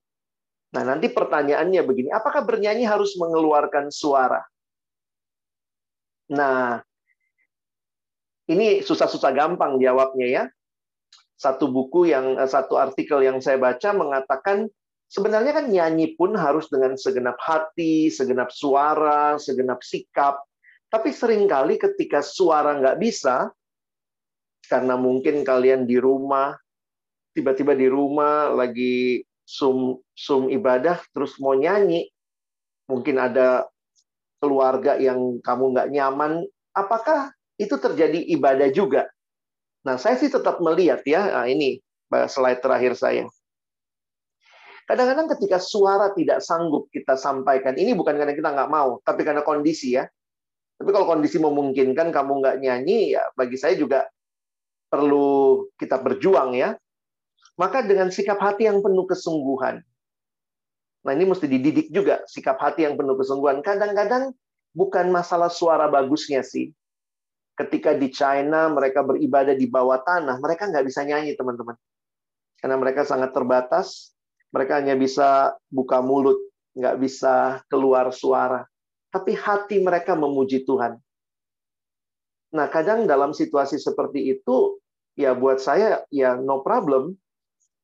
Nah, nanti pertanyaannya begini, apakah bernyanyi harus mengeluarkan suara? Nah, ini susah-susah gampang jawabnya ya. Satu buku yang eh, satu artikel yang saya baca mengatakan sebenarnya kan nyanyi pun harus dengan segenap hati, segenap suara, segenap sikap. Tapi sering kali ketika suara nggak bisa, karena mungkin kalian di rumah, tiba-tiba di rumah lagi sum sum ibadah, terus mau nyanyi, mungkin ada keluarga yang kamu nggak nyaman, apakah itu terjadi ibadah juga? Nah, saya sih tetap melihat ya, nah, ini slide terakhir saya. Kadang-kadang ketika suara tidak sanggup kita sampaikan, ini bukan karena kita nggak mau, tapi karena kondisi ya. Tapi kalau kondisi memungkinkan kamu nggak nyanyi, ya bagi saya juga perlu kita berjuang ya. Maka dengan sikap hati yang penuh kesungguhan, Nah ini mesti dididik juga sikap hati yang penuh kesungguhan. Kadang-kadang bukan masalah suara bagusnya sih. Ketika di China mereka beribadah di bawah tanah, mereka nggak bisa nyanyi teman-teman. Karena mereka sangat terbatas, mereka hanya bisa buka mulut, nggak bisa keluar suara. Tapi hati mereka memuji Tuhan. Nah kadang dalam situasi seperti itu, ya buat saya ya no problem.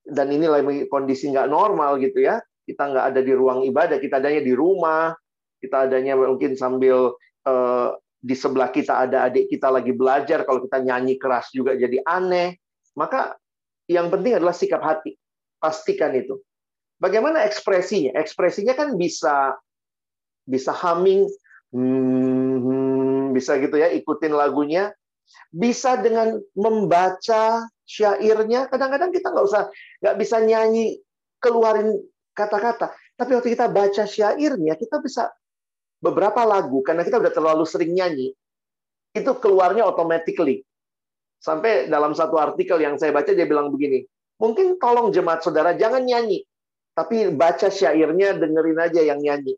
Dan ini lagi kondisi nggak normal gitu ya kita nggak ada di ruang ibadah, kita adanya di rumah, kita adanya mungkin sambil uh, di sebelah kita ada adik kita lagi belajar, kalau kita nyanyi keras juga jadi aneh. Maka yang penting adalah sikap hati. Pastikan itu. Bagaimana ekspresinya? Ekspresinya kan bisa bisa humming, hmm, bisa gitu ya, ikutin lagunya. Bisa dengan membaca syairnya. Kadang-kadang kita nggak usah, nggak bisa nyanyi keluarin kata-kata. Tapi waktu kita baca syairnya, kita bisa beberapa lagu, karena kita udah terlalu sering nyanyi, itu keluarnya automatically. Sampai dalam satu artikel yang saya baca, dia bilang begini, mungkin tolong jemaat saudara jangan nyanyi, tapi baca syairnya, dengerin aja yang nyanyi.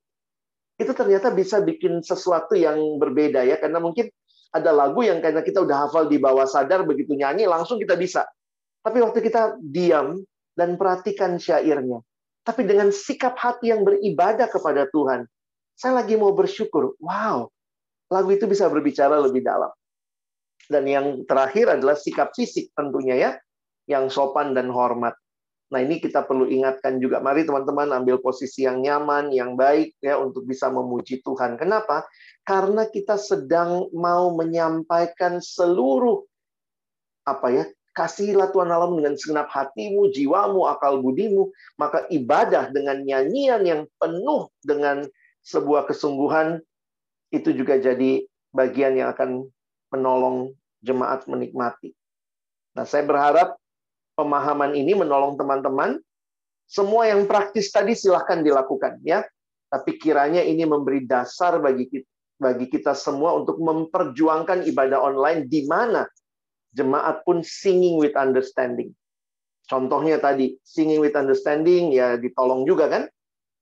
Itu ternyata bisa bikin sesuatu yang berbeda ya, karena mungkin ada lagu yang karena kita udah hafal di bawah sadar, begitu nyanyi langsung kita bisa. Tapi waktu kita diam dan perhatikan syairnya, tapi dengan sikap hati yang beribadah kepada Tuhan. Saya lagi mau bersyukur. Wow, lagu itu bisa berbicara lebih dalam. Dan yang terakhir adalah sikap fisik tentunya ya, yang sopan dan hormat. Nah ini kita perlu ingatkan juga. Mari teman-teman ambil posisi yang nyaman, yang baik ya untuk bisa memuji Tuhan. Kenapa? Karena kita sedang mau menyampaikan seluruh apa ya? Kasihilah Tuhan Allah dengan segenap hatimu, jiwamu, akal budimu. Maka ibadah dengan nyanyian yang penuh dengan sebuah kesungguhan itu juga jadi bagian yang akan menolong jemaat menikmati. Nah, saya berharap pemahaman ini menolong teman-teman. Semua yang praktis tadi silahkan dilakukan ya. Tapi kiranya ini memberi dasar bagi kita, bagi kita semua untuk memperjuangkan ibadah online di mana jemaat pun singing with understanding. Contohnya tadi, singing with understanding, ya ditolong juga kan,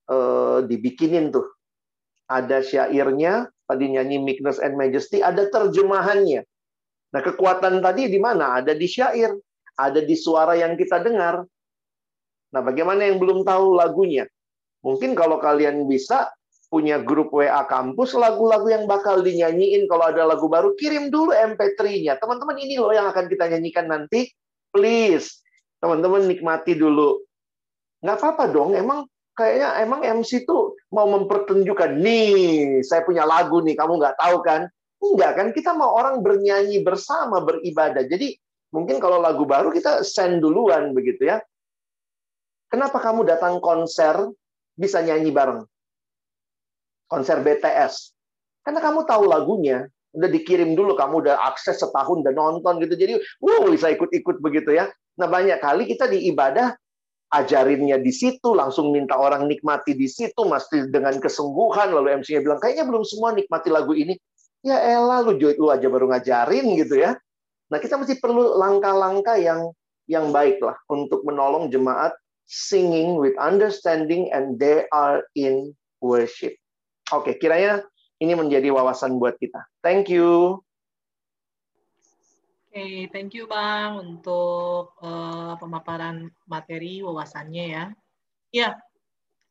e, dibikinin tuh. Ada syairnya, tadi nyanyi Meekness and Majesty, ada terjemahannya. Nah, kekuatan tadi di mana? Ada di syair, ada di suara yang kita dengar. Nah, bagaimana yang belum tahu lagunya? Mungkin kalau kalian bisa, punya grup WA kampus, lagu-lagu yang bakal dinyanyiin kalau ada lagu baru, kirim dulu MP3-nya. Teman-teman, ini loh yang akan kita nyanyikan nanti. Please, teman-teman nikmati dulu. Nggak apa-apa dong, emang kayaknya emang MC tuh mau mempertunjukkan, nih, saya punya lagu nih, kamu nggak tahu kan? Enggak kan, kita mau orang bernyanyi bersama, beribadah. Jadi, mungkin kalau lagu baru kita send duluan, begitu ya. Kenapa kamu datang konser bisa nyanyi bareng? konser BTS. Karena kamu tahu lagunya, udah dikirim dulu, kamu udah akses setahun, udah nonton gitu. Jadi, wow, bisa ikut-ikut begitu ya. Nah, banyak kali kita di ibadah, ajarinnya di situ, langsung minta orang nikmati di situ, mesti dengan kesungguhan, lalu MC-nya bilang, kayaknya belum semua nikmati lagu ini. Ya elah, lu, lu aja baru ngajarin gitu ya. Nah, kita mesti perlu langkah-langkah yang yang baik lah untuk menolong jemaat singing with understanding and they are in worship. Oke, kiranya ini menjadi wawasan buat kita. Thank you. Oke, thank you Bang untuk uh, pemaparan materi wawasannya ya. Ya,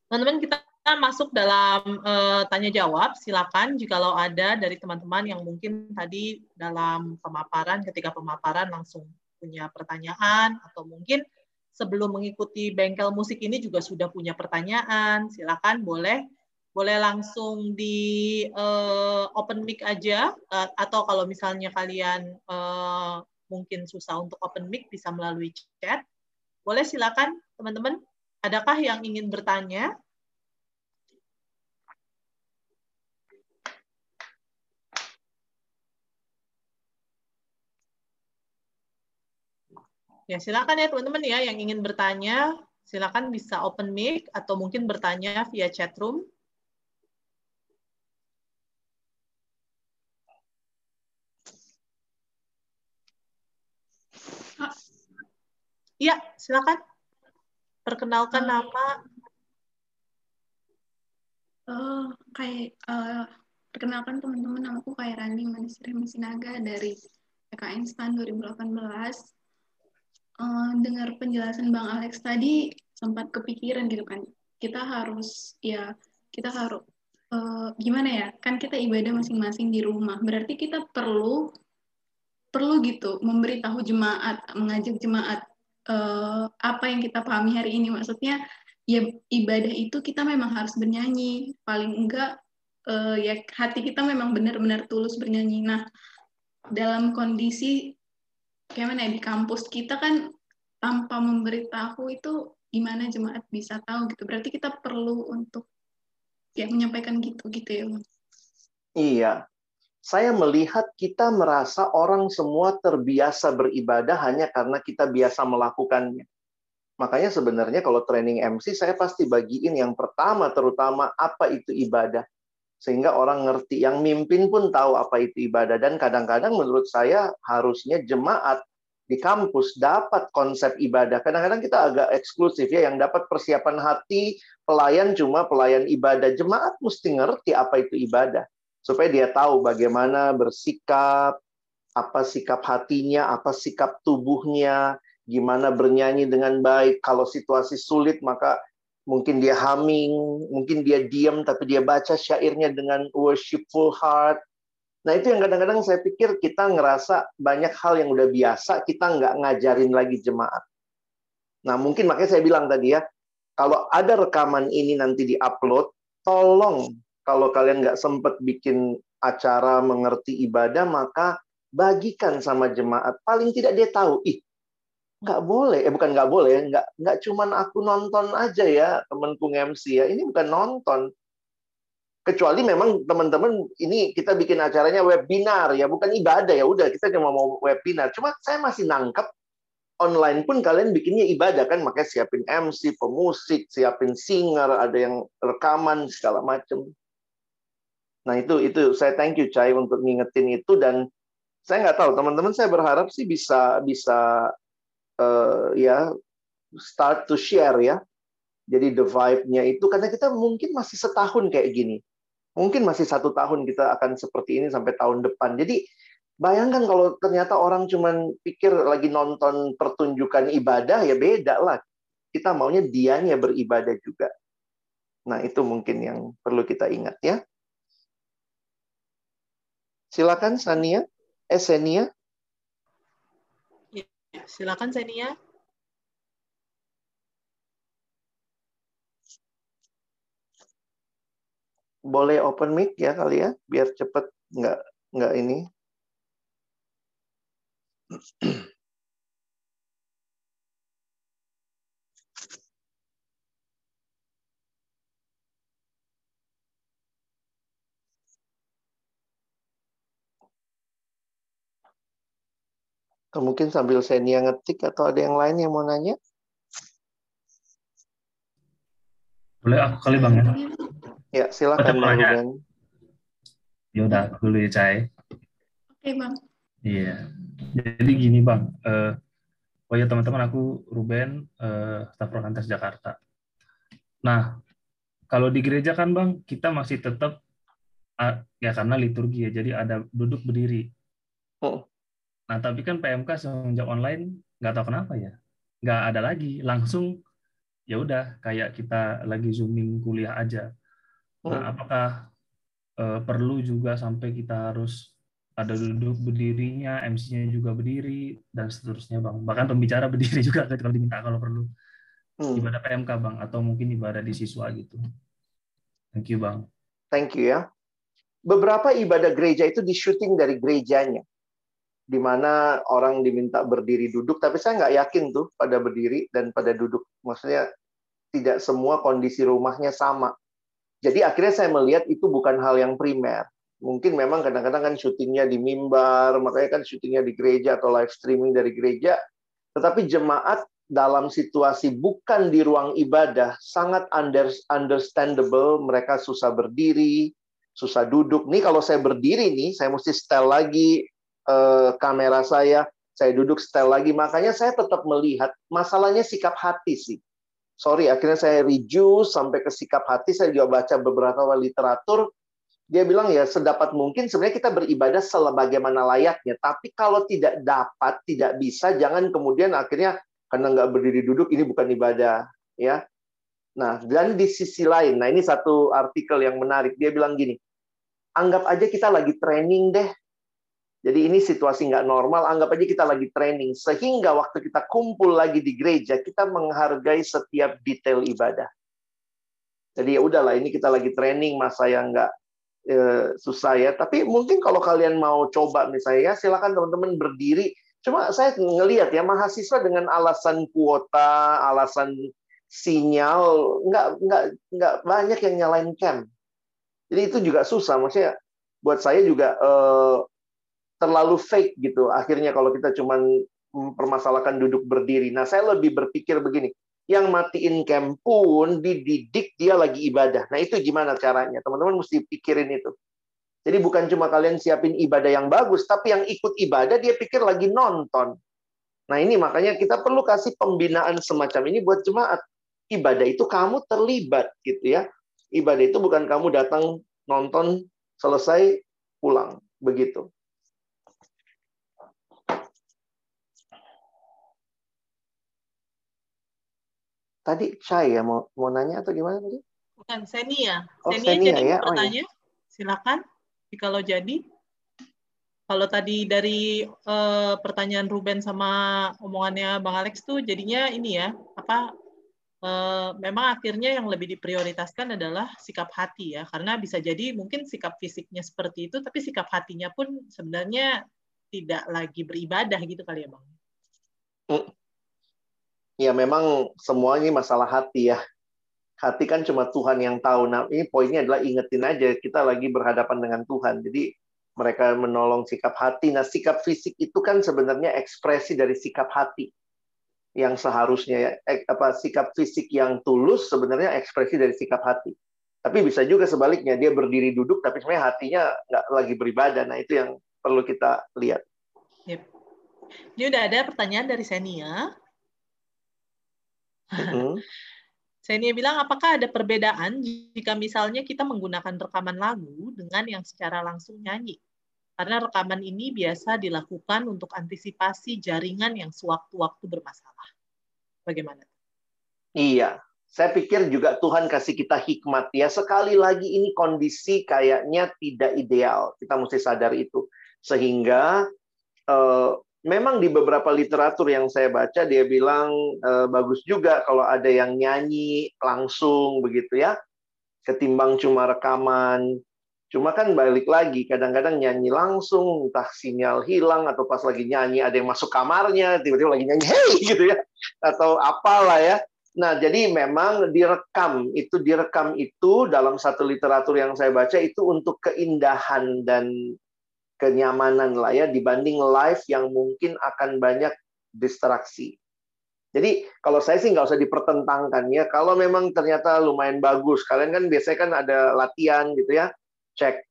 teman-teman kita masuk dalam uh, tanya jawab. Silakan jikalau ada dari teman-teman yang mungkin tadi dalam pemaparan ketika pemaparan langsung punya pertanyaan atau mungkin sebelum mengikuti bengkel musik ini juga sudah punya pertanyaan, silakan boleh boleh langsung di uh, open mic aja uh, atau kalau misalnya kalian uh, mungkin susah untuk open mic bisa melalui chat. Boleh silakan teman-teman. Adakah yang ingin bertanya? Ya, silakan ya teman-teman ya yang ingin bertanya, silakan bisa open mic atau mungkin bertanya via chat room. Iya, silakan. Perkenalkan uh, nama. Oh, kayak uh, perkenalkan teman-teman, aku kayak Rani Manisri Masinaga dari PKN STAN 2018. Uh, dengar penjelasan Bang Alex tadi sempat kepikiran gitu kan, kita harus ya kita harus uh, gimana ya? Kan kita ibadah masing-masing di rumah, berarti kita perlu perlu gitu memberitahu jemaat, mengajak jemaat uh, apa yang kita pahami hari ini. Maksudnya ya ibadah itu kita memang harus bernyanyi. Paling enggak uh, ya hati kita memang benar-benar tulus bernyanyi. Nah dalam kondisi kayak mana ya di kampus kita kan tanpa memberitahu itu gimana jemaat bisa tahu gitu berarti kita perlu untuk ya menyampaikan gitu gitu ya iya saya melihat kita merasa orang semua terbiasa beribadah hanya karena kita biasa melakukannya. Makanya sebenarnya kalau training MC saya pasti bagiin yang pertama terutama apa itu ibadah. Sehingga orang ngerti, yang mimpin pun tahu apa itu ibadah. Dan kadang-kadang menurut saya harusnya jemaat di kampus dapat konsep ibadah. Kadang-kadang kita agak eksklusif ya, yang dapat persiapan hati, pelayan cuma pelayan ibadah. Jemaat mesti ngerti apa itu ibadah supaya dia tahu bagaimana bersikap, apa sikap hatinya, apa sikap tubuhnya, gimana bernyanyi dengan baik. Kalau situasi sulit, maka mungkin dia humming, mungkin dia diam, tapi dia baca syairnya dengan worshipful heart. Nah itu yang kadang-kadang saya pikir kita ngerasa banyak hal yang udah biasa, kita nggak ngajarin lagi jemaat. Nah mungkin makanya saya bilang tadi ya, kalau ada rekaman ini nanti di-upload, tolong kalau kalian nggak sempat bikin acara mengerti ibadah, maka bagikan sama jemaat. Paling tidak dia tahu, ih nggak boleh, eh bukan nggak boleh, nggak nggak cuman aku nonton aja ya temanku MC ya. Ini bukan nonton. Kecuali memang teman-teman ini kita bikin acaranya webinar ya, bukan ibadah ya. Udah kita cuma mau webinar. Cuma saya masih nangkep online pun kalian bikinnya ibadah kan, makanya siapin MC, pemusik, siapin singer, ada yang rekaman segala macam. Nah itu itu saya thank you Cai untuk ngingetin itu dan saya nggak tahu teman-teman saya berharap sih bisa bisa uh, ya start to share ya. Jadi the vibe-nya itu karena kita mungkin masih setahun kayak gini. Mungkin masih satu tahun kita akan seperti ini sampai tahun depan. Jadi bayangkan kalau ternyata orang cuman pikir lagi nonton pertunjukan ibadah ya beda lah. Kita maunya dianya beribadah juga. Nah itu mungkin yang perlu kita ingat ya. Silakan Sania, eh. Silakan Senia. Boleh open mic ya kali ya, biar cepet nggak nggak ini. mungkin sambil Senia ngetik atau ada yang lain yang mau nanya? Boleh aku kali Bang ya? Ya, silakan Bang. Ya udah aku dulu ya, Cai. Oke, Bang. Iya. Jadi gini Bang, eh, oh ya teman-teman aku Ruben, eh, staf Prokantas Jakarta. Nah, kalau di gereja kan Bang, kita masih tetap ah, ya karena liturgi ya, jadi ada duduk berdiri. Oh. Nah, tapi kan PMK semenjak online nggak tahu kenapa ya, nggak ada lagi, langsung ya udah kayak kita lagi zooming kuliah aja. Nah, Hmm. apakah eh, perlu juga sampai kita harus ada duduk berdirinya, MC-nya juga berdiri dan seterusnya, Bang. Bahkan pembicara berdiri juga kalau diminta kalau perlu. Hmm. Ibadah PMK, Bang, atau mungkin ibadah di siswa gitu. Thank you, Bang. Thank you ya. Beberapa ibadah gereja itu di syuting dari gerejanya. Di mana orang diminta berdiri duduk, tapi saya nggak yakin tuh pada berdiri dan pada duduk. Maksudnya tidak semua kondisi rumahnya sama. Jadi akhirnya saya melihat itu bukan hal yang primer. Mungkin memang kadang-kadang kan syutingnya di mimbar, makanya kan syutingnya di gereja atau live streaming dari gereja. Tetapi jemaat dalam situasi bukan di ruang ibadah sangat under- understandable. Mereka susah berdiri, susah duduk. Nih kalau saya berdiri nih, saya mesti setel lagi eh, kamera saya, saya duduk setel lagi. Makanya saya tetap melihat masalahnya sikap hati sih. Sorry, akhirnya saya reduce sampai ke sikap hati. Saya juga baca beberapa literatur. Dia bilang ya sedapat mungkin sebenarnya kita beribadah sebagaimana layaknya. Tapi kalau tidak dapat, tidak bisa, jangan kemudian akhirnya karena nggak berdiri duduk ini bukan ibadah, ya. Nah, dan di sisi lain, nah ini satu artikel yang menarik. Dia bilang gini, anggap aja kita lagi training deh. Jadi ini situasi nggak normal, anggap aja kita lagi training. Sehingga waktu kita kumpul lagi di gereja, kita menghargai setiap detail ibadah. Jadi ya udahlah, ini kita lagi training, masa yang nggak eh, susah ya. Tapi mungkin kalau kalian mau coba misalnya, ya silakan teman-teman berdiri. Cuma saya ngelihat ya mahasiswa dengan alasan kuota, alasan sinyal, nggak nggak nggak banyak yang nyalain cam. Jadi itu juga susah. Maksudnya buat saya juga eh, terlalu fake gitu. Akhirnya kalau kita cuman mempermasalahkan duduk berdiri. Nah, saya lebih berpikir begini, yang matiin cam pun dididik dia lagi ibadah. Nah, itu gimana caranya? Teman-teman mesti pikirin itu. Jadi bukan cuma kalian siapin ibadah yang bagus, tapi yang ikut ibadah dia pikir lagi nonton. Nah, ini makanya kita perlu kasih pembinaan semacam ini buat jemaat. Ibadah itu kamu terlibat gitu ya. Ibadah itu bukan kamu datang nonton selesai pulang begitu. Tadi Chai ya mau mau nanya atau gimana tadi? Bukan Senia. Oh, Senia, Senia jadi ya. mau Oh, ya. bertanya. Silakan. Jadi Kalau jadi. Kalau tadi dari eh, pertanyaan Ruben sama omongannya Bang Alex tuh jadinya ini ya, apa eh, memang akhirnya yang lebih diprioritaskan adalah sikap hati ya, karena bisa jadi mungkin sikap fisiknya seperti itu, tapi sikap hatinya pun sebenarnya tidak lagi beribadah gitu kali ya bang. Ya memang semuanya masalah hati ya. Hati kan cuma Tuhan yang tahu. Nah ini poinnya adalah ingetin aja kita lagi berhadapan dengan Tuhan. Jadi mereka menolong sikap hati. Nah sikap fisik itu kan sebenarnya ekspresi dari sikap hati yang seharusnya ya apa sikap fisik yang tulus sebenarnya ekspresi dari sikap hati. Tapi bisa juga sebaliknya dia berdiri duduk tapi sebenarnya hatinya nggak lagi beribadah. Nah itu yang perlu kita lihat. Yep. Ini udah ada pertanyaan dari Senia. Mhm. Senia bilang, apakah ada perbedaan jika misalnya kita menggunakan rekaman lagu dengan yang secara langsung nyanyi? Karena rekaman ini biasa dilakukan untuk antisipasi jaringan yang sewaktu-waktu bermasalah. Bagaimana? Iya, saya pikir juga Tuhan kasih kita hikmat ya. Sekali lagi ini kondisi kayaknya tidak ideal. Kita mesti sadar itu. Sehingga eh, memang di beberapa literatur yang saya baca dia bilang eh, bagus juga kalau ada yang nyanyi langsung begitu ya. Ketimbang cuma rekaman. Cuma kan balik lagi, kadang-kadang nyanyi langsung, entah sinyal hilang atau pas lagi nyanyi ada yang masuk kamarnya, tiba-tiba lagi nyanyi, hey gitu ya, atau apalah ya. Nah, jadi memang direkam itu direkam itu dalam satu literatur yang saya baca itu untuk keindahan dan kenyamanan lah ya dibanding live yang mungkin akan banyak distraksi. Jadi kalau saya sih nggak usah dipertentangkan ya. Kalau memang ternyata lumayan bagus, kalian kan biasanya kan ada latihan gitu ya, cek.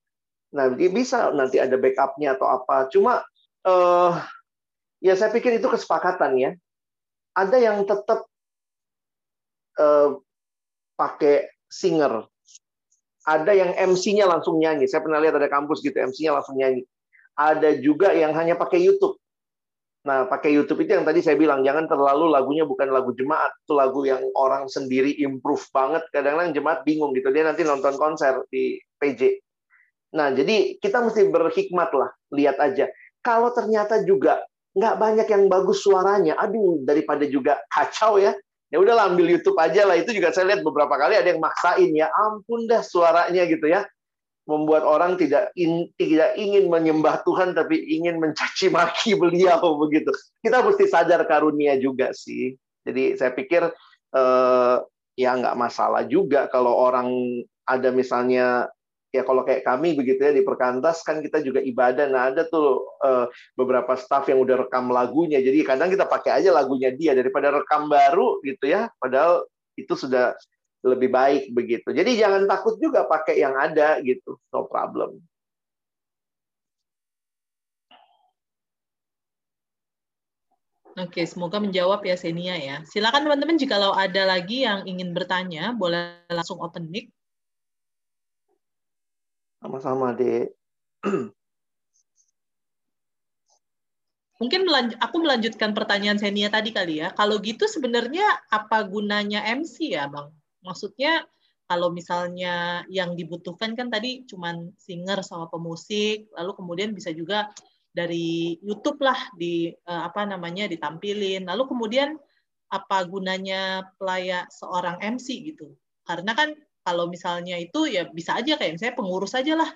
Nah, dia bisa nanti ada backupnya atau apa. Cuma eh, ya saya pikir itu kesepakatan ya. Ada yang tetap eh, pakai singer. Ada yang MC-nya langsung nyanyi. Saya pernah lihat ada kampus gitu, MC-nya langsung nyanyi. Ada juga yang hanya pakai YouTube. Nah, pakai YouTube itu yang tadi saya bilang, jangan terlalu lagunya bukan lagu jemaat. Itu lagu yang orang sendiri improve banget. Kadang-kadang jemaat bingung gitu. Dia nanti nonton konser di PJ. Nah, jadi kita mesti berhikmat lah. Lihat aja. Kalau ternyata juga nggak banyak yang bagus suaranya, aduh, daripada juga kacau ya, ya udahlah ambil YouTube aja lah itu juga saya lihat beberapa kali ada yang maksain ya ampun dah suaranya gitu ya membuat orang tidak in, tidak ingin menyembah Tuhan tapi ingin mencaci maki beliau begitu. Kita mesti sadar karunia juga sih. Jadi saya pikir eh, ya nggak masalah juga kalau orang ada misalnya ya kalau kayak kami begitu ya di perkantas kan kita juga ibadah. Nah ada tuh eh, beberapa staff yang udah rekam lagunya. Jadi kadang kita pakai aja lagunya dia daripada rekam baru gitu ya. Padahal itu sudah lebih baik begitu jadi jangan takut juga pakai yang ada gitu no problem Oke, semoga menjawab ya Senia ya. Silakan teman-teman jika ada lagi yang ingin bertanya, boleh langsung open mic. sama-sama dek Mungkin melanj- aku melanjutkan pertanyaan Senia tadi kali ya. Kalau gitu sebenarnya apa gunanya MC ya, Bang? Maksudnya kalau misalnya yang dibutuhkan kan tadi cuman singer sama pemusik, lalu kemudian bisa juga dari YouTube lah di eh, apa namanya ditampilin. Lalu kemudian apa gunanya pelayak seorang MC gitu? Karena kan kalau misalnya itu ya bisa aja kayak misalnya pengurus aja lah.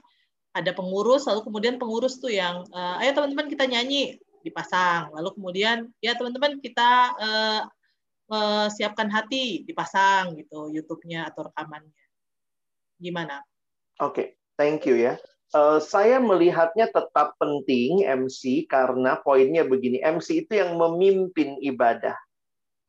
Ada pengurus, lalu kemudian pengurus tuh yang, eh, ayo teman-teman kita nyanyi, dipasang. Lalu kemudian, ya teman-teman kita eh, siapkan hati, dipasang gitu YouTube-nya atau rekamannya. Gimana? Oke, thank you ya. Eh, saya melihatnya tetap penting MC karena poinnya begini, MC itu yang memimpin ibadah.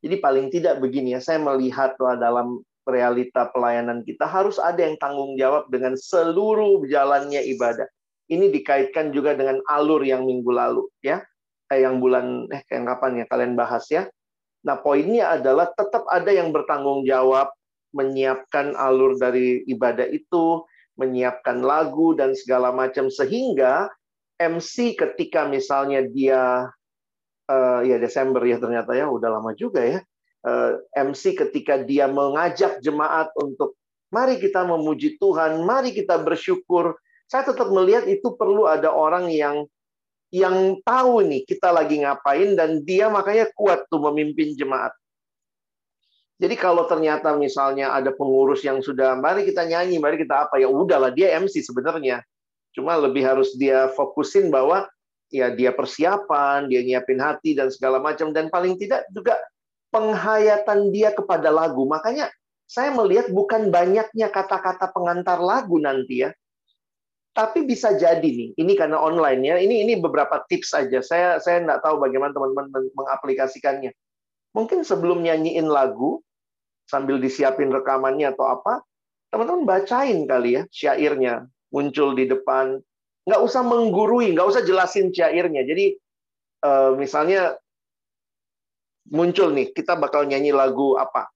Jadi paling tidak begini ya, saya melihat dalam realita pelayanan kita harus ada yang tanggung jawab dengan seluruh jalannya ibadah. Ini dikaitkan juga dengan alur yang minggu lalu ya, eh, yang bulan eh yang kapan ya kalian bahas ya. Nah poinnya adalah tetap ada yang bertanggung jawab menyiapkan alur dari ibadah itu, menyiapkan lagu dan segala macam sehingga MC ketika misalnya dia eh, ya Desember ya ternyata ya udah lama juga ya Eh, MC ketika dia mengajak jemaat untuk mari kita memuji Tuhan, mari kita bersyukur. Saya tetap melihat itu perlu ada orang yang yang tahu nih kita lagi ngapain dan dia makanya kuat tuh memimpin jemaat. Jadi kalau ternyata misalnya ada pengurus yang sudah mari kita nyanyi, mari kita apa ya udahlah dia MC sebenarnya. Cuma lebih harus dia fokusin bahwa ya dia persiapan, dia nyiapin hati dan segala macam dan paling tidak juga penghayatan dia kepada lagu. Makanya saya melihat bukan banyaknya kata-kata pengantar lagu nanti ya. Tapi bisa jadi nih, ini karena online ya. Ini ini beberapa tips aja. Saya saya nggak tahu bagaimana teman-teman men- mengaplikasikannya. Mungkin sebelum nyanyiin lagu sambil disiapin rekamannya atau apa, teman-teman bacain kali ya syairnya muncul di depan. Nggak usah menggurui, nggak usah jelasin syairnya. Jadi eh, misalnya muncul nih, kita bakal nyanyi lagu apa?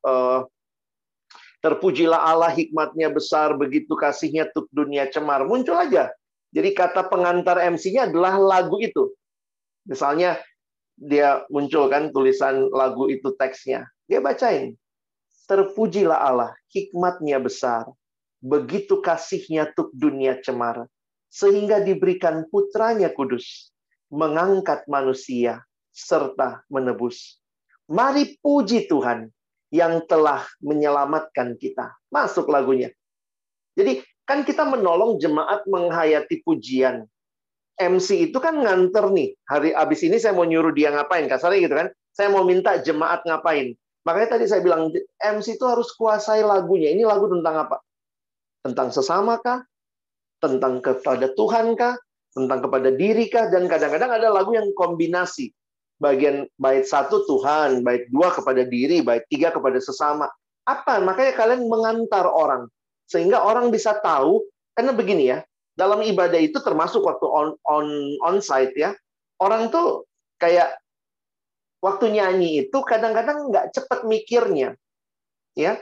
Terpujilah Allah hikmatnya besar, begitu kasihnya tuk dunia cemar. Muncul aja. Jadi kata pengantar MC-nya adalah lagu itu. Misalnya dia muncul kan tulisan lagu itu teksnya. Dia bacain. Terpujilah Allah, hikmatnya besar. Begitu kasihnya tuk dunia cemar. Sehingga diberikan putranya kudus. Mengangkat manusia, serta menebus. Mari puji Tuhan yang telah menyelamatkan kita. Masuk lagunya. Jadi kan kita menolong jemaat menghayati pujian. MC itu kan nganter nih. Hari abis ini saya mau nyuruh dia ngapain. Kasarnya gitu kan. Saya mau minta jemaat ngapain. Makanya tadi saya bilang MC itu harus kuasai lagunya. Ini lagu tentang apa? Tentang sesama kah? Tentang kepada Tuhan kah? Tentang kepada diri kah? Dan kadang-kadang ada lagu yang kombinasi bagian bait satu Tuhan, bait dua kepada diri, bait tiga kepada sesama. Apa? Makanya kalian mengantar orang sehingga orang bisa tahu karena begini ya dalam ibadah itu termasuk waktu on on on site ya orang tuh kayak waktu nyanyi itu kadang-kadang nggak cepet mikirnya ya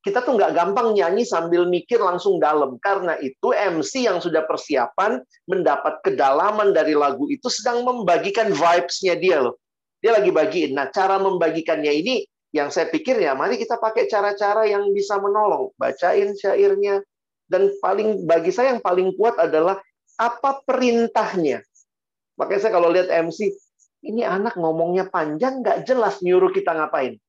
kita tuh nggak gampang nyanyi sambil mikir langsung dalam. Karena itu MC yang sudah persiapan mendapat kedalaman dari lagu itu sedang membagikan vibes-nya dia loh. Dia lagi bagiin. Nah cara membagikannya ini yang saya pikir ya mari kita pakai cara-cara yang bisa menolong. Bacain syairnya. Dan paling bagi saya yang paling kuat adalah apa perintahnya. Makanya saya kalau lihat MC ini anak ngomongnya panjang nggak jelas nyuruh kita ngapain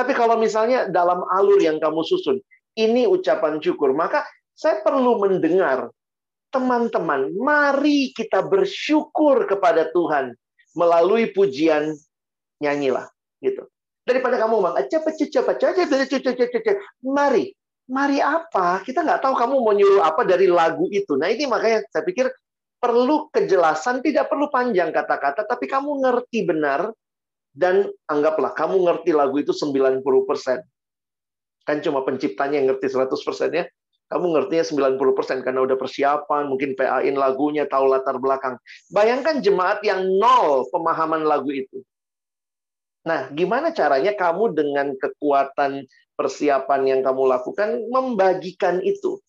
tapi kalau misalnya dalam alur yang kamu susun, ini ucapan syukur, maka saya perlu mendengar teman-teman, mari kita bersyukur kepada Tuhan melalui pujian nyanyilah gitu. Daripada kamu bang, cepet cepet cepet cepet cepet mari, mari apa? Kita nggak tahu kamu mau nyuruh apa dari lagu itu. Nah ini makanya saya pikir perlu kejelasan, tidak perlu panjang kata-kata, tapi kamu ngerti benar dan anggaplah kamu ngerti lagu itu 90%. Kan cuma penciptanya yang ngerti 100% ya. Kamu ngertinya 90% karena udah persiapan, mungkin PA-in lagunya, tahu latar belakang. Bayangkan jemaat yang nol pemahaman lagu itu. Nah, gimana caranya kamu dengan kekuatan persiapan yang kamu lakukan membagikan itu?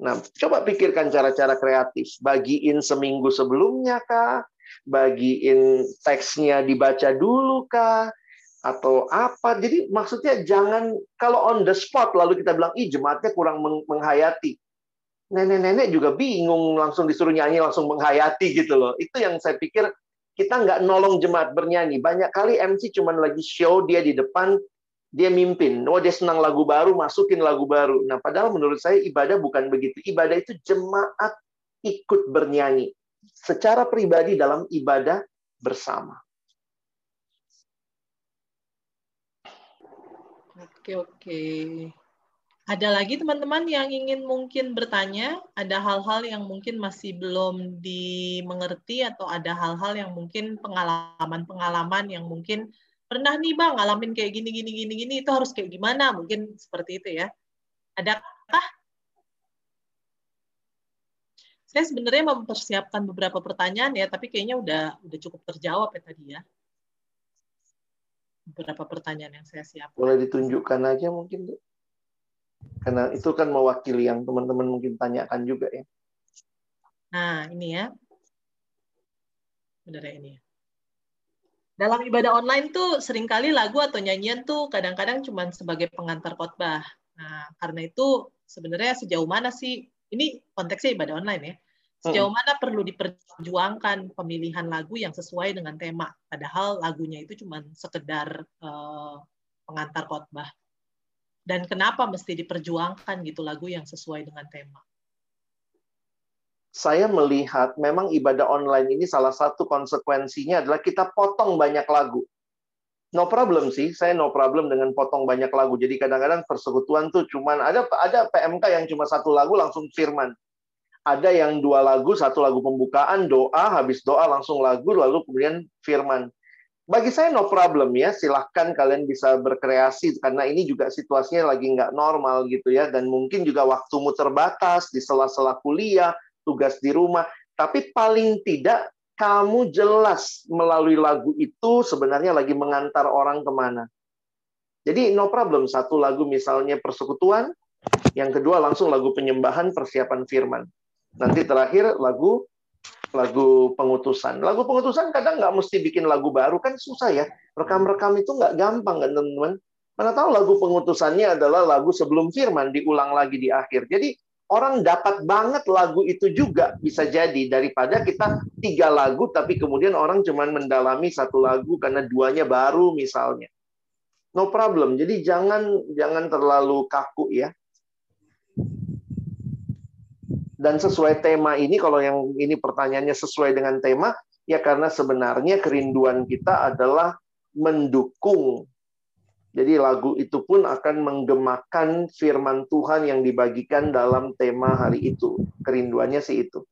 Nah, coba pikirkan cara-cara kreatif. Bagiin seminggu sebelumnya kah? Bagiin teksnya dibaca dulu kah? Atau apa? Jadi maksudnya jangan kalau on the spot lalu kita bilang ih jemaatnya kurang menghayati. Nenek-nenek juga bingung langsung disuruh nyanyi langsung menghayati gitu loh. Itu yang saya pikir kita nggak nolong jemaat bernyanyi. Banyak kali MC cuman lagi show dia di depan dia mimpin. Oh dia senang lagu baru masukin lagu baru. Nah padahal menurut saya ibadah bukan begitu. Ibadah itu jemaat ikut bernyanyi secara pribadi dalam ibadah bersama. Oke, oke. Ada lagi teman-teman yang ingin mungkin bertanya? Ada hal-hal yang mungkin masih belum dimengerti atau ada hal-hal yang mungkin pengalaman-pengalaman yang mungkin pernah nih Bang ngalamin kayak gini gini gini gini itu harus kayak gimana? Mungkin seperti itu ya. Adakah saya sebenarnya mempersiapkan beberapa pertanyaan ya, tapi kayaknya udah udah cukup terjawab ya tadi ya. Beberapa pertanyaan yang saya siapkan. Boleh ditunjukkan aja mungkin, Bu. Karena itu kan mewakili yang teman-teman mungkin tanyakan juga ya. Nah, ini ya. Benar ya ini. Dalam ibadah online tuh sering kali lagu atau nyanyian tuh kadang-kadang cuma sebagai pengantar khotbah. Nah, karena itu sebenarnya sejauh mana sih ini konteksnya ibadah online ya. Sejauh mana perlu diperjuangkan pemilihan lagu yang sesuai dengan tema, padahal lagunya itu cuma sekedar uh, pengantar khotbah. Dan kenapa mesti diperjuangkan gitu lagu yang sesuai dengan tema? saya melihat memang ibadah online ini salah satu konsekuensinya adalah kita potong banyak lagu. No problem sih, saya no problem dengan potong banyak lagu. Jadi kadang-kadang persekutuan tuh cuman ada ada PMK yang cuma satu lagu langsung firman. Ada yang dua lagu, satu lagu pembukaan, doa, habis doa langsung lagu, lalu kemudian firman. Bagi saya no problem ya, silahkan kalian bisa berkreasi karena ini juga situasinya lagi nggak normal gitu ya, dan mungkin juga waktumu terbatas di sela-sela kuliah, tugas di rumah. Tapi paling tidak kamu jelas melalui lagu itu sebenarnya lagi mengantar orang ke mana. Jadi no problem, satu lagu misalnya persekutuan, yang kedua langsung lagu penyembahan persiapan firman. Nanti terakhir lagu lagu pengutusan. Lagu pengutusan kadang nggak mesti bikin lagu baru, kan susah ya. Rekam-rekam itu nggak gampang kan teman-teman. Mana tahu lagu pengutusannya adalah lagu sebelum firman, diulang lagi di akhir. Jadi orang dapat banget lagu itu juga bisa jadi daripada kita tiga lagu tapi kemudian orang cuma mendalami satu lagu karena duanya baru misalnya. No problem. Jadi jangan jangan terlalu kaku ya. Dan sesuai tema ini kalau yang ini pertanyaannya sesuai dengan tema ya karena sebenarnya kerinduan kita adalah mendukung jadi lagu itu pun akan menggemakan firman Tuhan yang dibagikan dalam tema hari itu. Kerinduannya sih itu.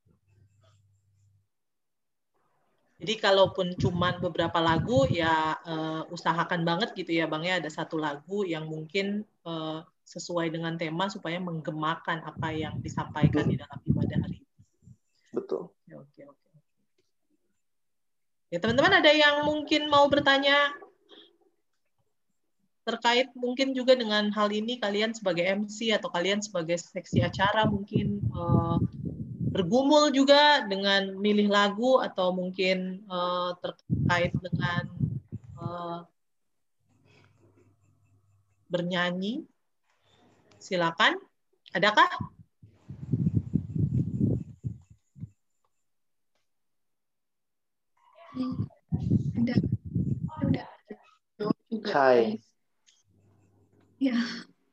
Jadi kalaupun cuman beberapa lagu ya uh, usahakan banget gitu ya Bang ya ada satu lagu yang mungkin uh, sesuai dengan tema supaya menggemakan apa yang disampaikan di dalam ibadah hari ini. Betul. Oke oke. Ya teman-teman ada yang mungkin mau bertanya terkait mungkin juga dengan hal ini kalian sebagai MC atau kalian sebagai seksi acara mungkin uh, bergumul juga dengan milih lagu atau mungkin uh, terkait dengan uh, bernyanyi silakan. Adakah? Ada. Ada. Juga Cai. ya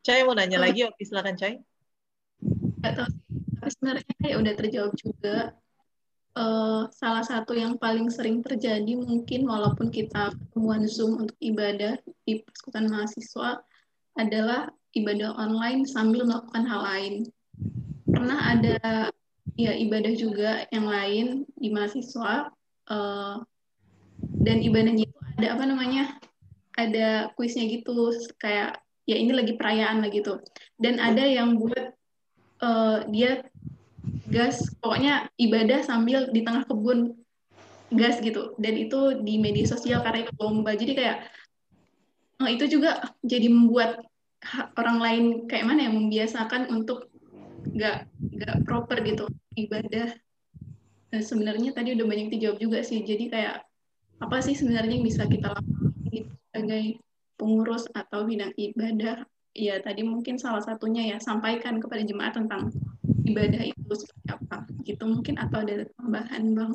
Cai mau nanya lagi oke silakan Cai nggak tahu. Tapi sebenarnya ya udah terjawab juga. Eh, salah satu yang paling sering terjadi mungkin walaupun kita ketemuan Zoom untuk ibadah di persekutuan mahasiswa adalah ibadah online sambil melakukan hal lain. Pernah ada ya ibadah juga yang lain di mahasiswa eh, dan ibadahnya itu ada apa namanya? Ada kuisnya gitu kayak ya ini lagi perayaan lah gitu. Dan ada yang buat eh, dia gas pokoknya ibadah sambil di tengah kebun gas gitu dan itu di media sosial karena itu lomba jadi kayak eh, itu juga jadi membuat orang lain kayak mana ya membiasakan untuk nggak nggak proper gitu ibadah. Dan sebenarnya tadi udah banyak dijawab juga sih. Jadi kayak apa sih sebenarnya yang bisa kita lakukan gitu sebagai pengurus atau bidang ibadah? Ya tadi mungkin salah satunya ya sampaikan kepada jemaat tentang ibadah itu seperti apa. Gitu mungkin atau ada tambahan bang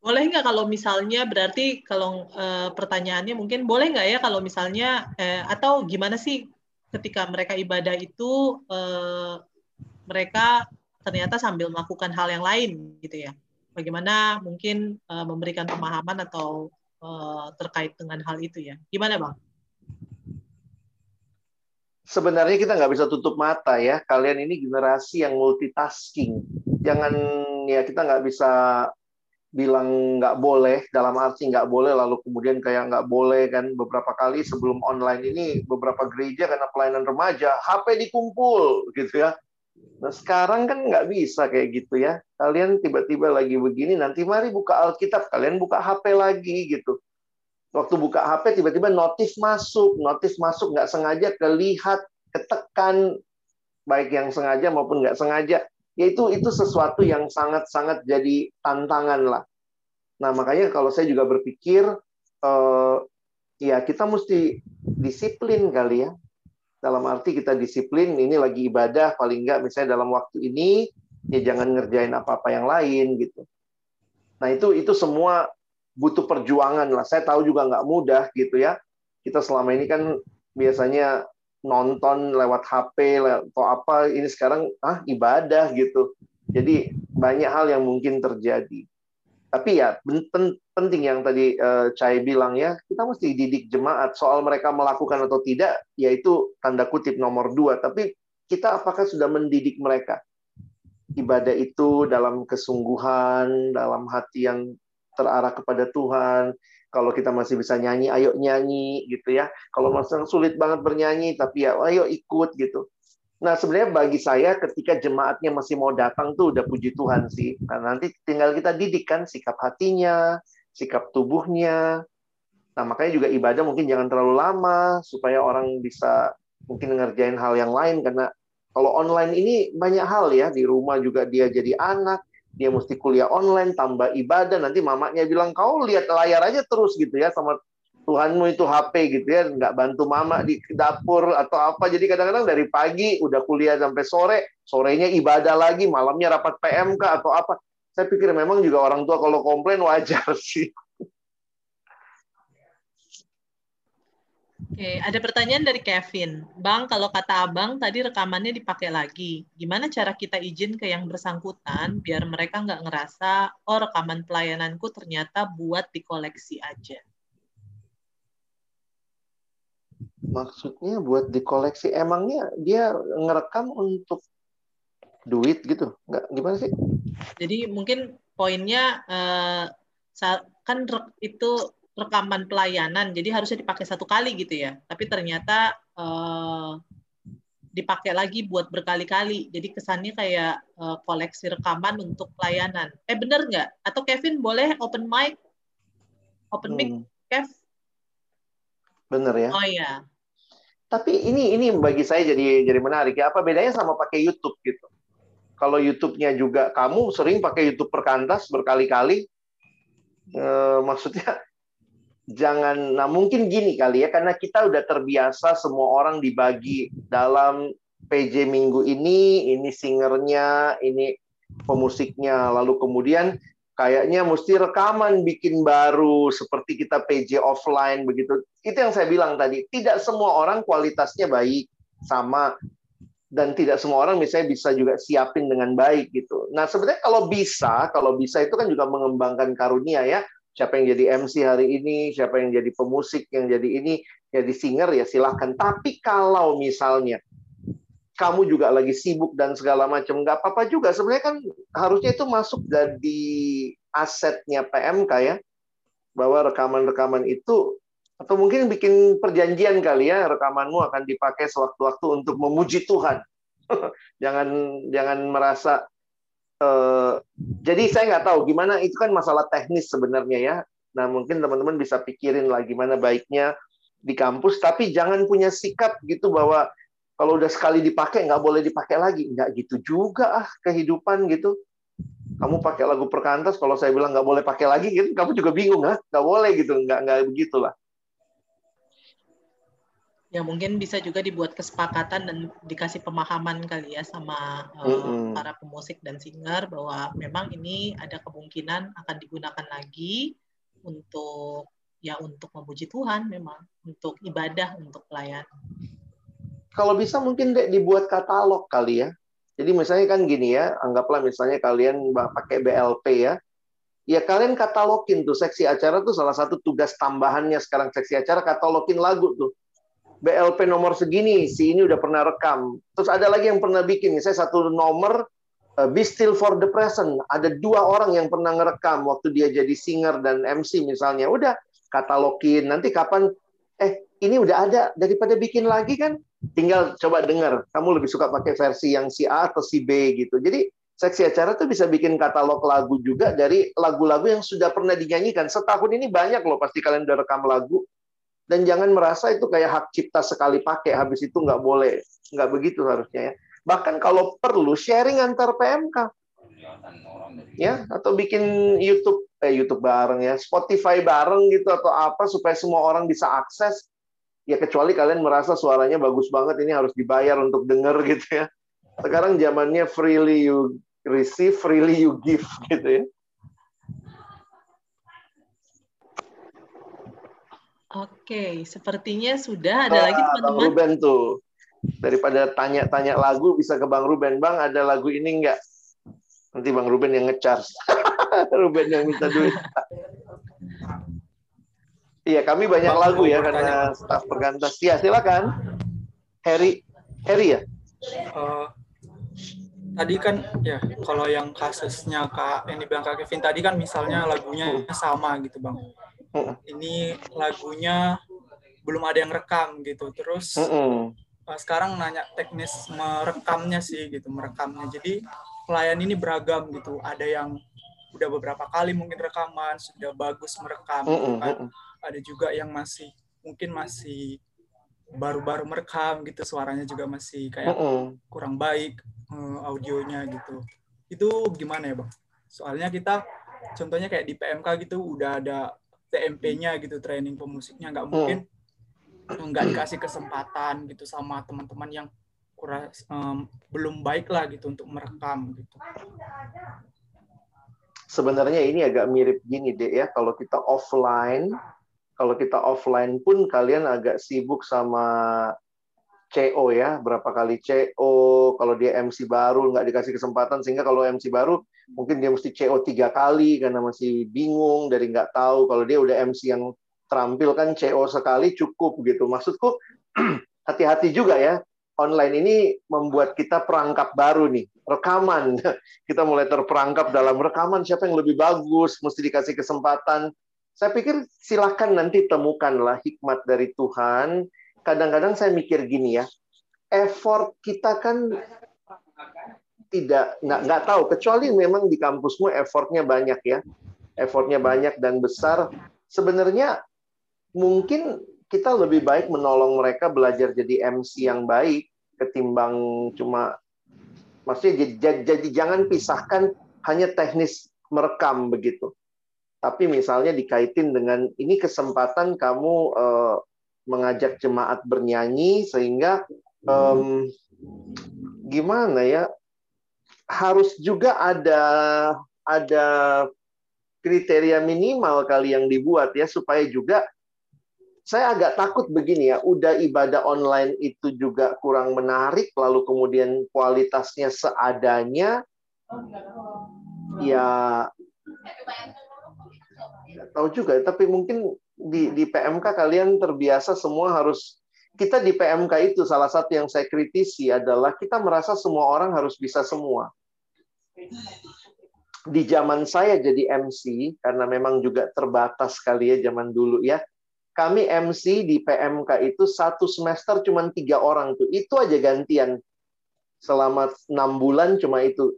Boleh nggak kalau misalnya berarti kalau eh, pertanyaannya mungkin boleh nggak ya kalau misalnya eh, atau gimana sih ketika mereka ibadah itu eh, mereka ternyata sambil melakukan hal yang lain gitu ya? Bagaimana mungkin eh, memberikan pemahaman atau eh, terkait dengan hal itu ya? Gimana bang? Sebenarnya kita nggak bisa tutup mata ya. Kalian ini generasi yang multitasking. Jangan ya kita nggak bisa bilang nggak boleh dalam arti nggak boleh lalu kemudian kayak nggak boleh kan beberapa kali sebelum online ini beberapa gereja karena pelayanan remaja HP dikumpul gitu ya Nah sekarang kan nggak bisa kayak gitu ya. Kalian tiba-tiba lagi begini, nanti mari buka Alkitab, kalian buka HP lagi gitu. Waktu buka HP tiba-tiba notif masuk, notif masuk nggak sengaja kelihat, ketekan, baik yang sengaja maupun nggak sengaja. Yaitu itu sesuatu yang sangat-sangat jadi tantangan lah. Nah makanya kalau saya juga berpikir, eh, ya kita mesti disiplin kali ya. Dalam arti kita disiplin ini lagi ibadah paling enggak misalnya dalam waktu ini ya jangan ngerjain apa-apa yang lain gitu. Nah itu itu semua butuh perjuangan lah. Saya tahu juga nggak mudah gitu ya. Kita selama ini kan biasanya nonton lewat HP atau apa ini sekarang ah ibadah gitu. Jadi banyak hal yang mungkin terjadi. Tapi ya pen- penting yang tadi uh, Cai bilang ya, kita mesti didik jemaat soal mereka melakukan atau tidak, yaitu tanda kutip nomor dua. Tapi kita apakah sudah mendidik mereka? Ibadah itu dalam kesungguhan, dalam hati yang terarah kepada Tuhan, kalau kita masih bisa nyanyi, ayo nyanyi gitu ya. Kalau masih sulit banget bernyanyi, tapi ya ayo ikut gitu. Nah sebenarnya bagi saya ketika jemaatnya masih mau datang tuh udah puji Tuhan sih. Nah nanti tinggal kita didik kan sikap hatinya, sikap tubuhnya. Nah makanya juga ibadah mungkin jangan terlalu lama supaya orang bisa mungkin ngerjain hal yang lain karena kalau online ini banyak hal ya di rumah juga dia jadi anak, dia mesti kuliah online tambah ibadah. Nanti mamanya bilang kau lihat layar aja terus gitu ya sama Tuhanmu itu HP gitu ya. Nggak bantu mama di dapur atau apa. Jadi kadang-kadang dari pagi udah kuliah sampai sore sorenya ibadah lagi malamnya rapat PMK atau apa. Saya pikir memang juga orang tua kalau komplain wajar sih Oke, ada pertanyaan dari Kevin. Bang, kalau kata abang tadi rekamannya dipakai lagi, gimana cara kita izin ke yang bersangkutan biar mereka nggak ngerasa, oh rekaman pelayananku ternyata buat dikoleksi aja? Maksudnya buat dikoleksi, emangnya dia ngerekam untuk duit gitu? Nggak, gimana sih? Jadi mungkin poinnya, eh, kan itu rekaman pelayanan, jadi harusnya dipakai satu kali gitu ya. Tapi ternyata uh, dipakai lagi buat berkali-kali. Jadi kesannya kayak uh, koleksi rekaman untuk pelayanan. Eh bener nggak? Atau Kevin boleh open mic? Open mic, hmm. Kev? Bener ya. Oh iya. Tapi ini ini bagi saya jadi jadi menarik ya. Apa bedanya sama pakai YouTube gitu? Kalau YouTube-nya juga kamu sering pakai YouTube perkantas berkali-kali, eh, maksudnya jangan nah mungkin gini kali ya karena kita udah terbiasa semua orang dibagi dalam PJ minggu ini ini singernya ini pemusiknya. Lalu kemudian kayaknya mesti rekaman bikin baru seperti kita PJ offline begitu. Itu yang saya bilang tadi tidak semua orang kualitasnya baik sama. Dan tidak semua orang misalnya bisa juga siapin dengan baik gitu. Nah sebenarnya kalau bisa, kalau bisa itu kan juga mengembangkan karunia ya siapa yang jadi MC hari ini, siapa yang jadi pemusik, yang jadi ini, jadi singer ya silahkan. Tapi kalau misalnya kamu juga lagi sibuk dan segala macam, nggak apa-apa juga. Sebenarnya kan harusnya itu masuk dari asetnya PMK ya, bahwa rekaman-rekaman itu atau mungkin bikin perjanjian kali ya rekamanmu akan dipakai sewaktu-waktu untuk memuji Tuhan. jangan jangan merasa Uh, jadi saya nggak tahu gimana itu kan masalah teknis sebenarnya ya. Nah mungkin teman-teman bisa pikirin lah gimana baiknya di kampus, tapi jangan punya sikap gitu bahwa kalau udah sekali dipakai nggak boleh dipakai lagi. Nggak gitu juga ah kehidupan gitu. Kamu pakai lagu perkantas, kalau saya bilang nggak boleh pakai lagi, gitu, kamu juga bingung ah, nggak boleh gitu, nggak nggak begitulah ya mungkin bisa juga dibuat kesepakatan dan dikasih pemahaman kali ya sama uh, mm-hmm. para pemusik dan singer bahwa memang ini ada kemungkinan akan digunakan lagi untuk ya untuk memuji Tuhan memang untuk ibadah untuk pelayan. Kalau bisa mungkin dek dibuat katalog kali ya. Jadi misalnya kan gini ya, anggaplah misalnya kalian pakai BLP ya. Ya kalian katalogin tuh seksi acara tuh salah satu tugas tambahannya sekarang seksi acara katalogin lagu tuh BLP nomor segini, si ini udah pernah rekam. Terus ada lagi yang pernah bikin, saya satu nomor uh, Be Still for the Present. Ada dua orang yang pernah ngerekam waktu dia jadi singer dan MC misalnya. Udah katalogin. Nanti kapan eh ini udah ada daripada bikin lagi kan tinggal coba dengar. Kamu lebih suka pakai versi yang si A atau si B gitu. Jadi seksi acara tuh bisa bikin katalog lagu juga dari lagu-lagu yang sudah pernah dinyanyikan. Setahun ini banyak loh pasti kalian udah rekam lagu dan jangan merasa itu kayak hak cipta sekali pakai habis itu nggak boleh. Nggak begitu harusnya ya. Bahkan kalau perlu sharing antar PMK ya atau bikin YouTube eh YouTube bareng ya Spotify bareng gitu atau apa supaya semua orang bisa akses. Ya kecuali kalian merasa suaranya bagus banget ini harus dibayar untuk denger gitu ya. Sekarang zamannya freely you receive freely you give gitu ya Oke, sepertinya sudah ada lagi teman-teman. Ruben tuh. Daripada tanya-tanya lagu, bisa ke Bang Ruben. Bang, ada lagu ini enggak? Nanti Bang Ruben yang ngecharge. Ruben yang minta duit. Iya, kami banyak Bang, lagu ya bertanya, karena Bang. staf perkantas. Ya, silakan. Harry, Harry ya? Eh, tadi kan ya kalau yang kasusnya kak yang dibilang kak Kevin tadi kan misalnya lagunya sama gitu bang Ini lagunya belum ada yang rekam gitu terus Mm-mm. eh, sekarang nanya teknis merekamnya sih gitu merekamnya jadi pelayan ini beragam gitu ada yang udah beberapa kali mungkin rekaman sudah bagus merekam gitu Mm-mm. kan Mm-mm. ada juga yang masih mungkin masih baru-baru merekam gitu suaranya juga masih kayak Mm-mm. kurang baik eh, audionya gitu. Itu gimana ya bang? Soalnya kita contohnya kayak di PMK gitu udah ada TMP-nya gitu training pemusiknya nggak mungkin nggak dikasih kesempatan gitu sama teman-teman yang kurang em, belum baik lah gitu untuk merekam gitu. sebenarnya ini agak mirip gini deh ya kalau kita offline kalau kita offline pun kalian agak sibuk sama CO ya berapa kali CO kalau dia MC baru nggak dikasih kesempatan sehingga kalau MC baru mungkin dia mesti CO tiga kali karena masih bingung dari nggak tahu. Kalau dia udah MC yang terampil kan CO sekali cukup gitu. Maksudku hati-hati juga ya. Online ini membuat kita perangkap baru nih rekaman. Kita mulai terperangkap dalam rekaman siapa yang lebih bagus mesti dikasih kesempatan. Saya pikir silahkan nanti temukanlah hikmat dari Tuhan kadang-kadang saya mikir gini ya effort kita kan tidak nggak nggak tahu. Kecuali memang di kampusmu effortnya banyak ya effortnya banyak dan besar. Sebenarnya mungkin kita lebih baik menolong mereka belajar jadi MC yang baik ketimbang cuma maksudnya jadi, jadi jangan pisahkan hanya teknis merekam begitu. Tapi misalnya dikaitin dengan ini kesempatan kamu eh, mengajak jemaat bernyanyi sehingga em, gimana ya harus juga ada ada kriteria minimal kali yang dibuat ya supaya juga saya agak takut begini ya udah ibadah online itu juga kurang menarik lalu kemudian kualitasnya seadanya ya nggak tahu juga tapi mungkin di di PMK kalian terbiasa semua harus kita di PMK itu salah satu yang saya kritisi adalah kita merasa semua orang harus bisa semua. Di zaman saya jadi MC karena memang juga terbatas kali ya zaman dulu ya. Kami MC di PMK itu satu semester cuma tiga orang tuh. Itu aja gantian. Selama enam bulan cuma itu.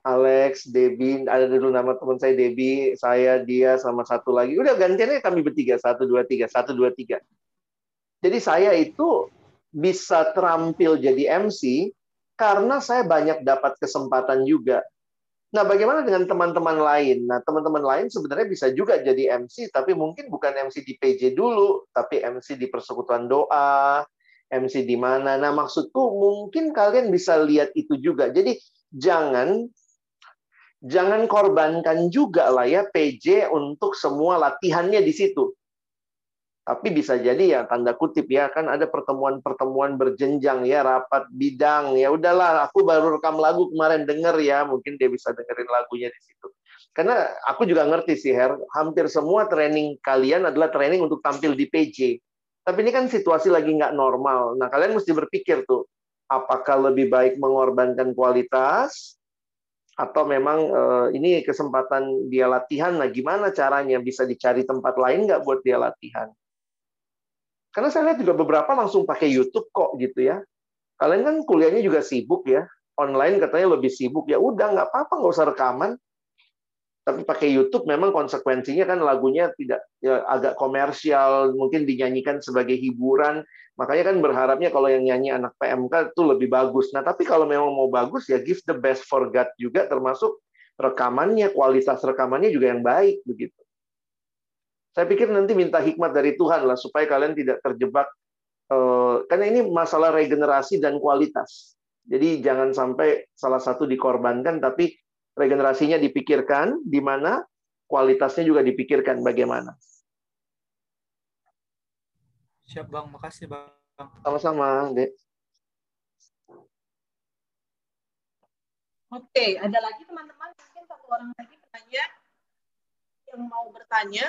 Alex, Debbie, ada dulu nama teman saya Debbie, saya, dia, sama satu lagi. Udah gantiannya kami bertiga, satu, dua, tiga, satu, dua, tiga. Jadi saya itu bisa terampil jadi MC karena saya banyak dapat kesempatan juga. Nah, bagaimana dengan teman-teman lain? Nah, teman-teman lain sebenarnya bisa juga jadi MC, tapi mungkin bukan MC di PJ dulu, tapi MC di persekutuan doa, MC di mana. Nah, maksudku mungkin kalian bisa lihat itu juga. Jadi jangan jangan korbankan juga lah ya PJ untuk semua latihannya di situ. Tapi bisa jadi ya tanda kutip ya kan ada pertemuan-pertemuan berjenjang ya rapat bidang ya udahlah aku baru rekam lagu kemarin denger ya mungkin dia bisa dengerin lagunya di situ. Karena aku juga ngerti sih Her, hampir semua training kalian adalah training untuk tampil di PJ. Tapi ini kan situasi lagi nggak normal. Nah kalian mesti berpikir tuh apakah lebih baik mengorbankan kualitas atau memang eh, ini kesempatan dia latihan nah gimana caranya? Bisa dicari tempat lain nggak buat dia latihan? Karena saya lihat juga beberapa langsung pakai YouTube kok gitu ya. Kalian kan kuliahnya juga sibuk ya. Online katanya lebih sibuk. Ya udah nggak apa-apa nggak usah rekaman tapi pakai YouTube memang konsekuensinya kan lagunya tidak ya, agak komersial mungkin dinyanyikan sebagai hiburan. Makanya kan berharapnya kalau yang nyanyi anak PMK itu lebih bagus. Nah tapi kalau memang mau bagus ya give the best for God juga termasuk rekamannya kualitas rekamannya juga yang baik begitu. Saya pikir nanti minta hikmat dari Tuhan lah supaya kalian tidak terjebak eh, karena ini masalah regenerasi dan kualitas. Jadi jangan sampai salah satu dikorbankan tapi regenerasinya dipikirkan di mana, kualitasnya juga dipikirkan bagaimana. Siap Bang, makasih Bang. Sama-sama, Dek. Oke, ada lagi teman-teman mungkin satu orang lagi bertanya yang mau bertanya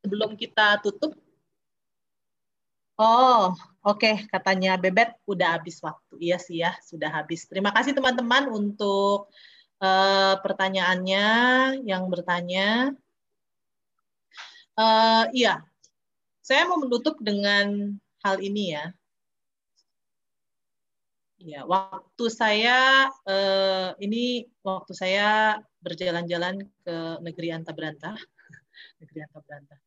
sebelum kita tutup. Oh, oke okay. katanya Bebet udah habis waktu. Iya sih ya, sudah habis. Terima kasih teman-teman untuk eh, pertanyaannya yang bertanya. Eh, iya, saya mau menutup dengan hal ini ya. Ya, waktu saya eh, ini waktu saya berjalan-jalan ke negeri Anta Berantah, negeri Anta Berantah.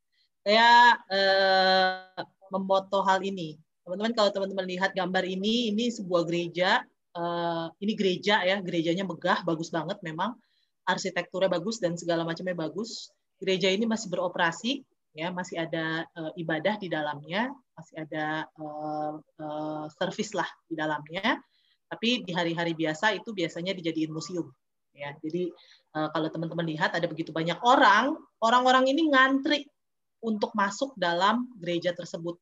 Saya eh, memoto hal ini. Teman-teman kalau teman-teman lihat gambar ini, ini sebuah gereja. Eh, ini gereja ya, gerejanya megah, bagus banget memang. Arsitekturnya bagus dan segala macamnya bagus. Gereja ini masih beroperasi, ya masih ada eh, ibadah di dalamnya, masih ada uh, uh, service lah di dalamnya. Tapi di hari-hari biasa itu biasanya dijadiin museum. Ya, jadi uh, kalau teman-teman lihat ada begitu banyak orang, orang-orang ini ngantri untuk masuk dalam gereja tersebut.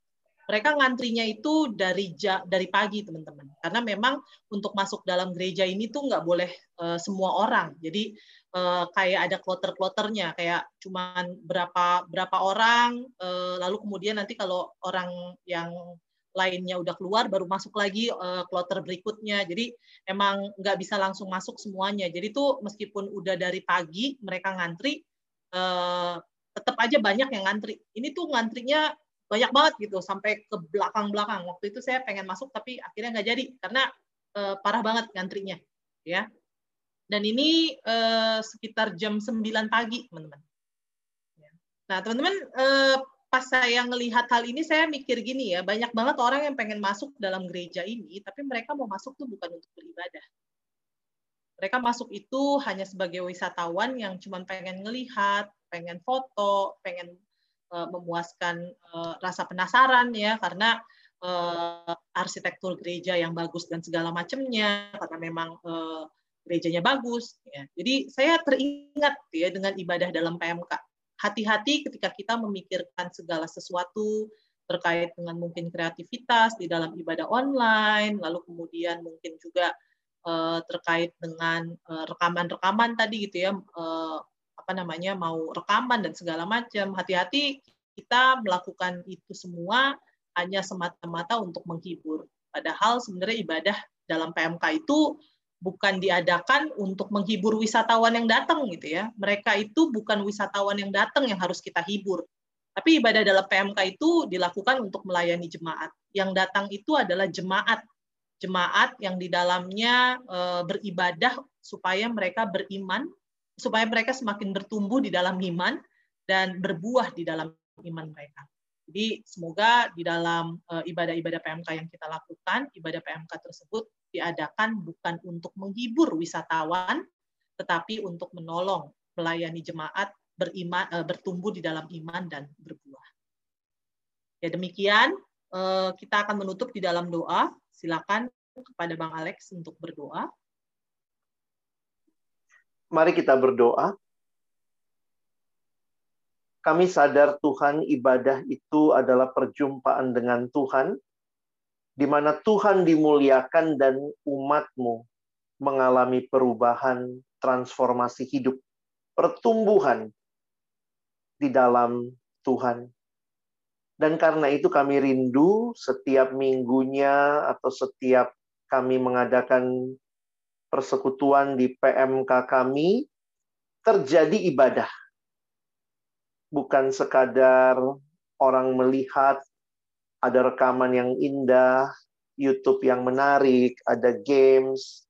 Mereka ngantrinya itu dari ja, dari pagi teman-teman, karena memang untuk masuk dalam gereja ini tuh nggak boleh uh, semua orang. Jadi uh, kayak ada kloter-kloternya, kayak cuman berapa berapa orang, uh, lalu kemudian nanti kalau orang yang lainnya udah keluar baru masuk lagi uh, kloter berikutnya. Jadi emang nggak bisa langsung masuk semuanya. Jadi tuh meskipun udah dari pagi mereka ngantri, uh, tetap aja banyak yang ngantri. Ini tuh ngantrinya banyak banget gitu sampai ke belakang-belakang. Waktu itu saya pengen masuk tapi akhirnya nggak jadi karena uh, parah banget ngantrinya, ya. Dan ini uh, sekitar jam 9 pagi, teman-teman. Nah, teman-teman, uh, pas saya ngelihat hal ini, saya mikir gini ya, banyak banget orang yang pengen masuk dalam gereja ini, tapi mereka mau masuk tuh bukan untuk beribadah. Mereka masuk itu hanya sebagai wisatawan yang cuma pengen ngelihat, pengen foto, pengen memuaskan uh, rasa penasaran ya, karena uh, arsitektur gereja yang bagus dan segala macamnya, karena memang gerejanya bagus. Ya. Jadi saya teringat ya dengan ibadah dalam PMK hati-hati ketika kita memikirkan segala sesuatu terkait dengan mungkin kreativitas di dalam ibadah online, lalu kemudian mungkin juga terkait dengan rekaman-rekaman tadi gitu ya, apa namanya mau rekaman dan segala macam. Hati-hati kita melakukan itu semua hanya semata-mata untuk menghibur. Padahal sebenarnya ibadah dalam PMK itu bukan diadakan untuk menghibur wisatawan yang datang gitu ya. Mereka itu bukan wisatawan yang datang yang harus kita hibur. Tapi ibadah dalam PMK itu dilakukan untuk melayani jemaat. Yang datang itu adalah jemaat. Jemaat yang di dalamnya e, beribadah supaya mereka beriman, supaya mereka semakin bertumbuh di dalam iman dan berbuah di dalam iman mereka. Jadi semoga di dalam ibadah-ibadah PMK yang kita lakukan, ibadah PMK tersebut diadakan bukan untuk menghibur wisatawan, tetapi untuk menolong melayani jemaat beriman, bertumbuh di dalam iman dan berbuah. Ya demikian kita akan menutup di dalam doa. Silakan kepada Bang Alex untuk berdoa. Mari kita berdoa. Kami sadar Tuhan ibadah itu adalah perjumpaan dengan Tuhan, di mana Tuhan dimuliakan dan umatmu mengalami perubahan, transformasi hidup, pertumbuhan di dalam Tuhan. Dan karena itu kami rindu setiap minggunya atau setiap kami mengadakan persekutuan di PMK kami, terjadi ibadah. Bukan sekadar orang melihat ada rekaman yang indah, YouTube yang menarik, ada games,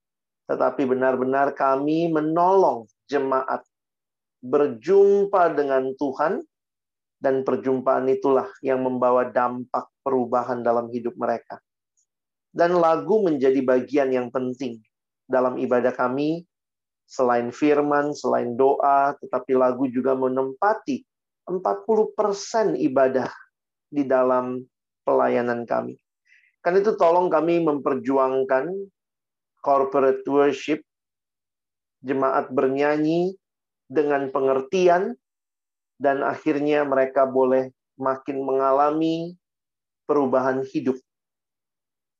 tetapi benar-benar kami menolong jemaat. Berjumpa dengan Tuhan dan perjumpaan itulah yang membawa dampak perubahan dalam hidup mereka. Dan lagu menjadi bagian yang penting dalam ibadah kami selain firman, selain doa, tetapi lagu juga menempati 40% ibadah di dalam pelayanan kami. Kan itu tolong kami memperjuangkan corporate worship, jemaat bernyanyi dengan pengertian, dan akhirnya mereka boleh makin mengalami perubahan hidup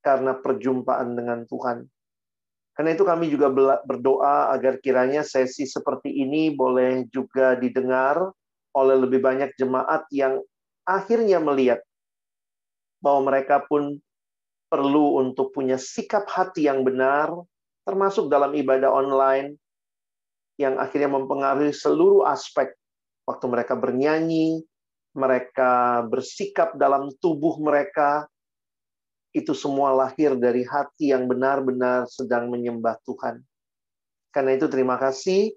karena perjumpaan dengan Tuhan. Karena itu kami juga berdoa agar kiranya sesi seperti ini boleh juga didengar oleh lebih banyak jemaat yang akhirnya melihat bahwa mereka pun perlu untuk punya sikap hati yang benar, termasuk dalam ibadah online, yang akhirnya mempengaruhi seluruh aspek. Waktu mereka bernyanyi, mereka bersikap dalam tubuh mereka, itu semua lahir dari hati yang benar-benar sedang menyembah Tuhan. Karena itu terima kasih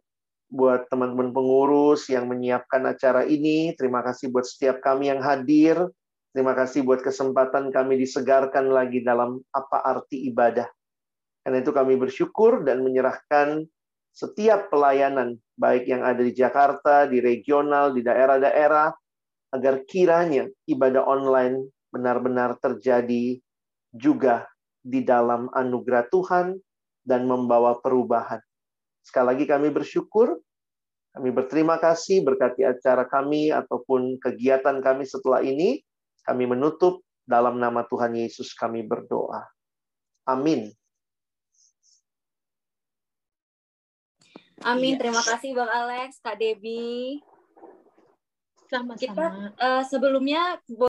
buat teman-teman pengurus yang menyiapkan acara ini, terima kasih buat setiap kami yang hadir, terima kasih buat kesempatan kami disegarkan lagi dalam apa arti ibadah. Karena itu kami bersyukur dan menyerahkan setiap pelayanan, baik yang ada di Jakarta, di regional, di daerah-daerah, agar kiranya ibadah online benar-benar terjadi juga di dalam anugerah Tuhan dan membawa perubahan. Sekali lagi kami bersyukur, kami berterima kasih berkati acara kami ataupun kegiatan kami setelah ini. Kami menutup dalam nama Tuhan Yesus kami berdoa. Amin. Amin. Iya. Terima kasih Bang Alex, Kak Debbie. Sama-sama. Kita eh, sebelumnya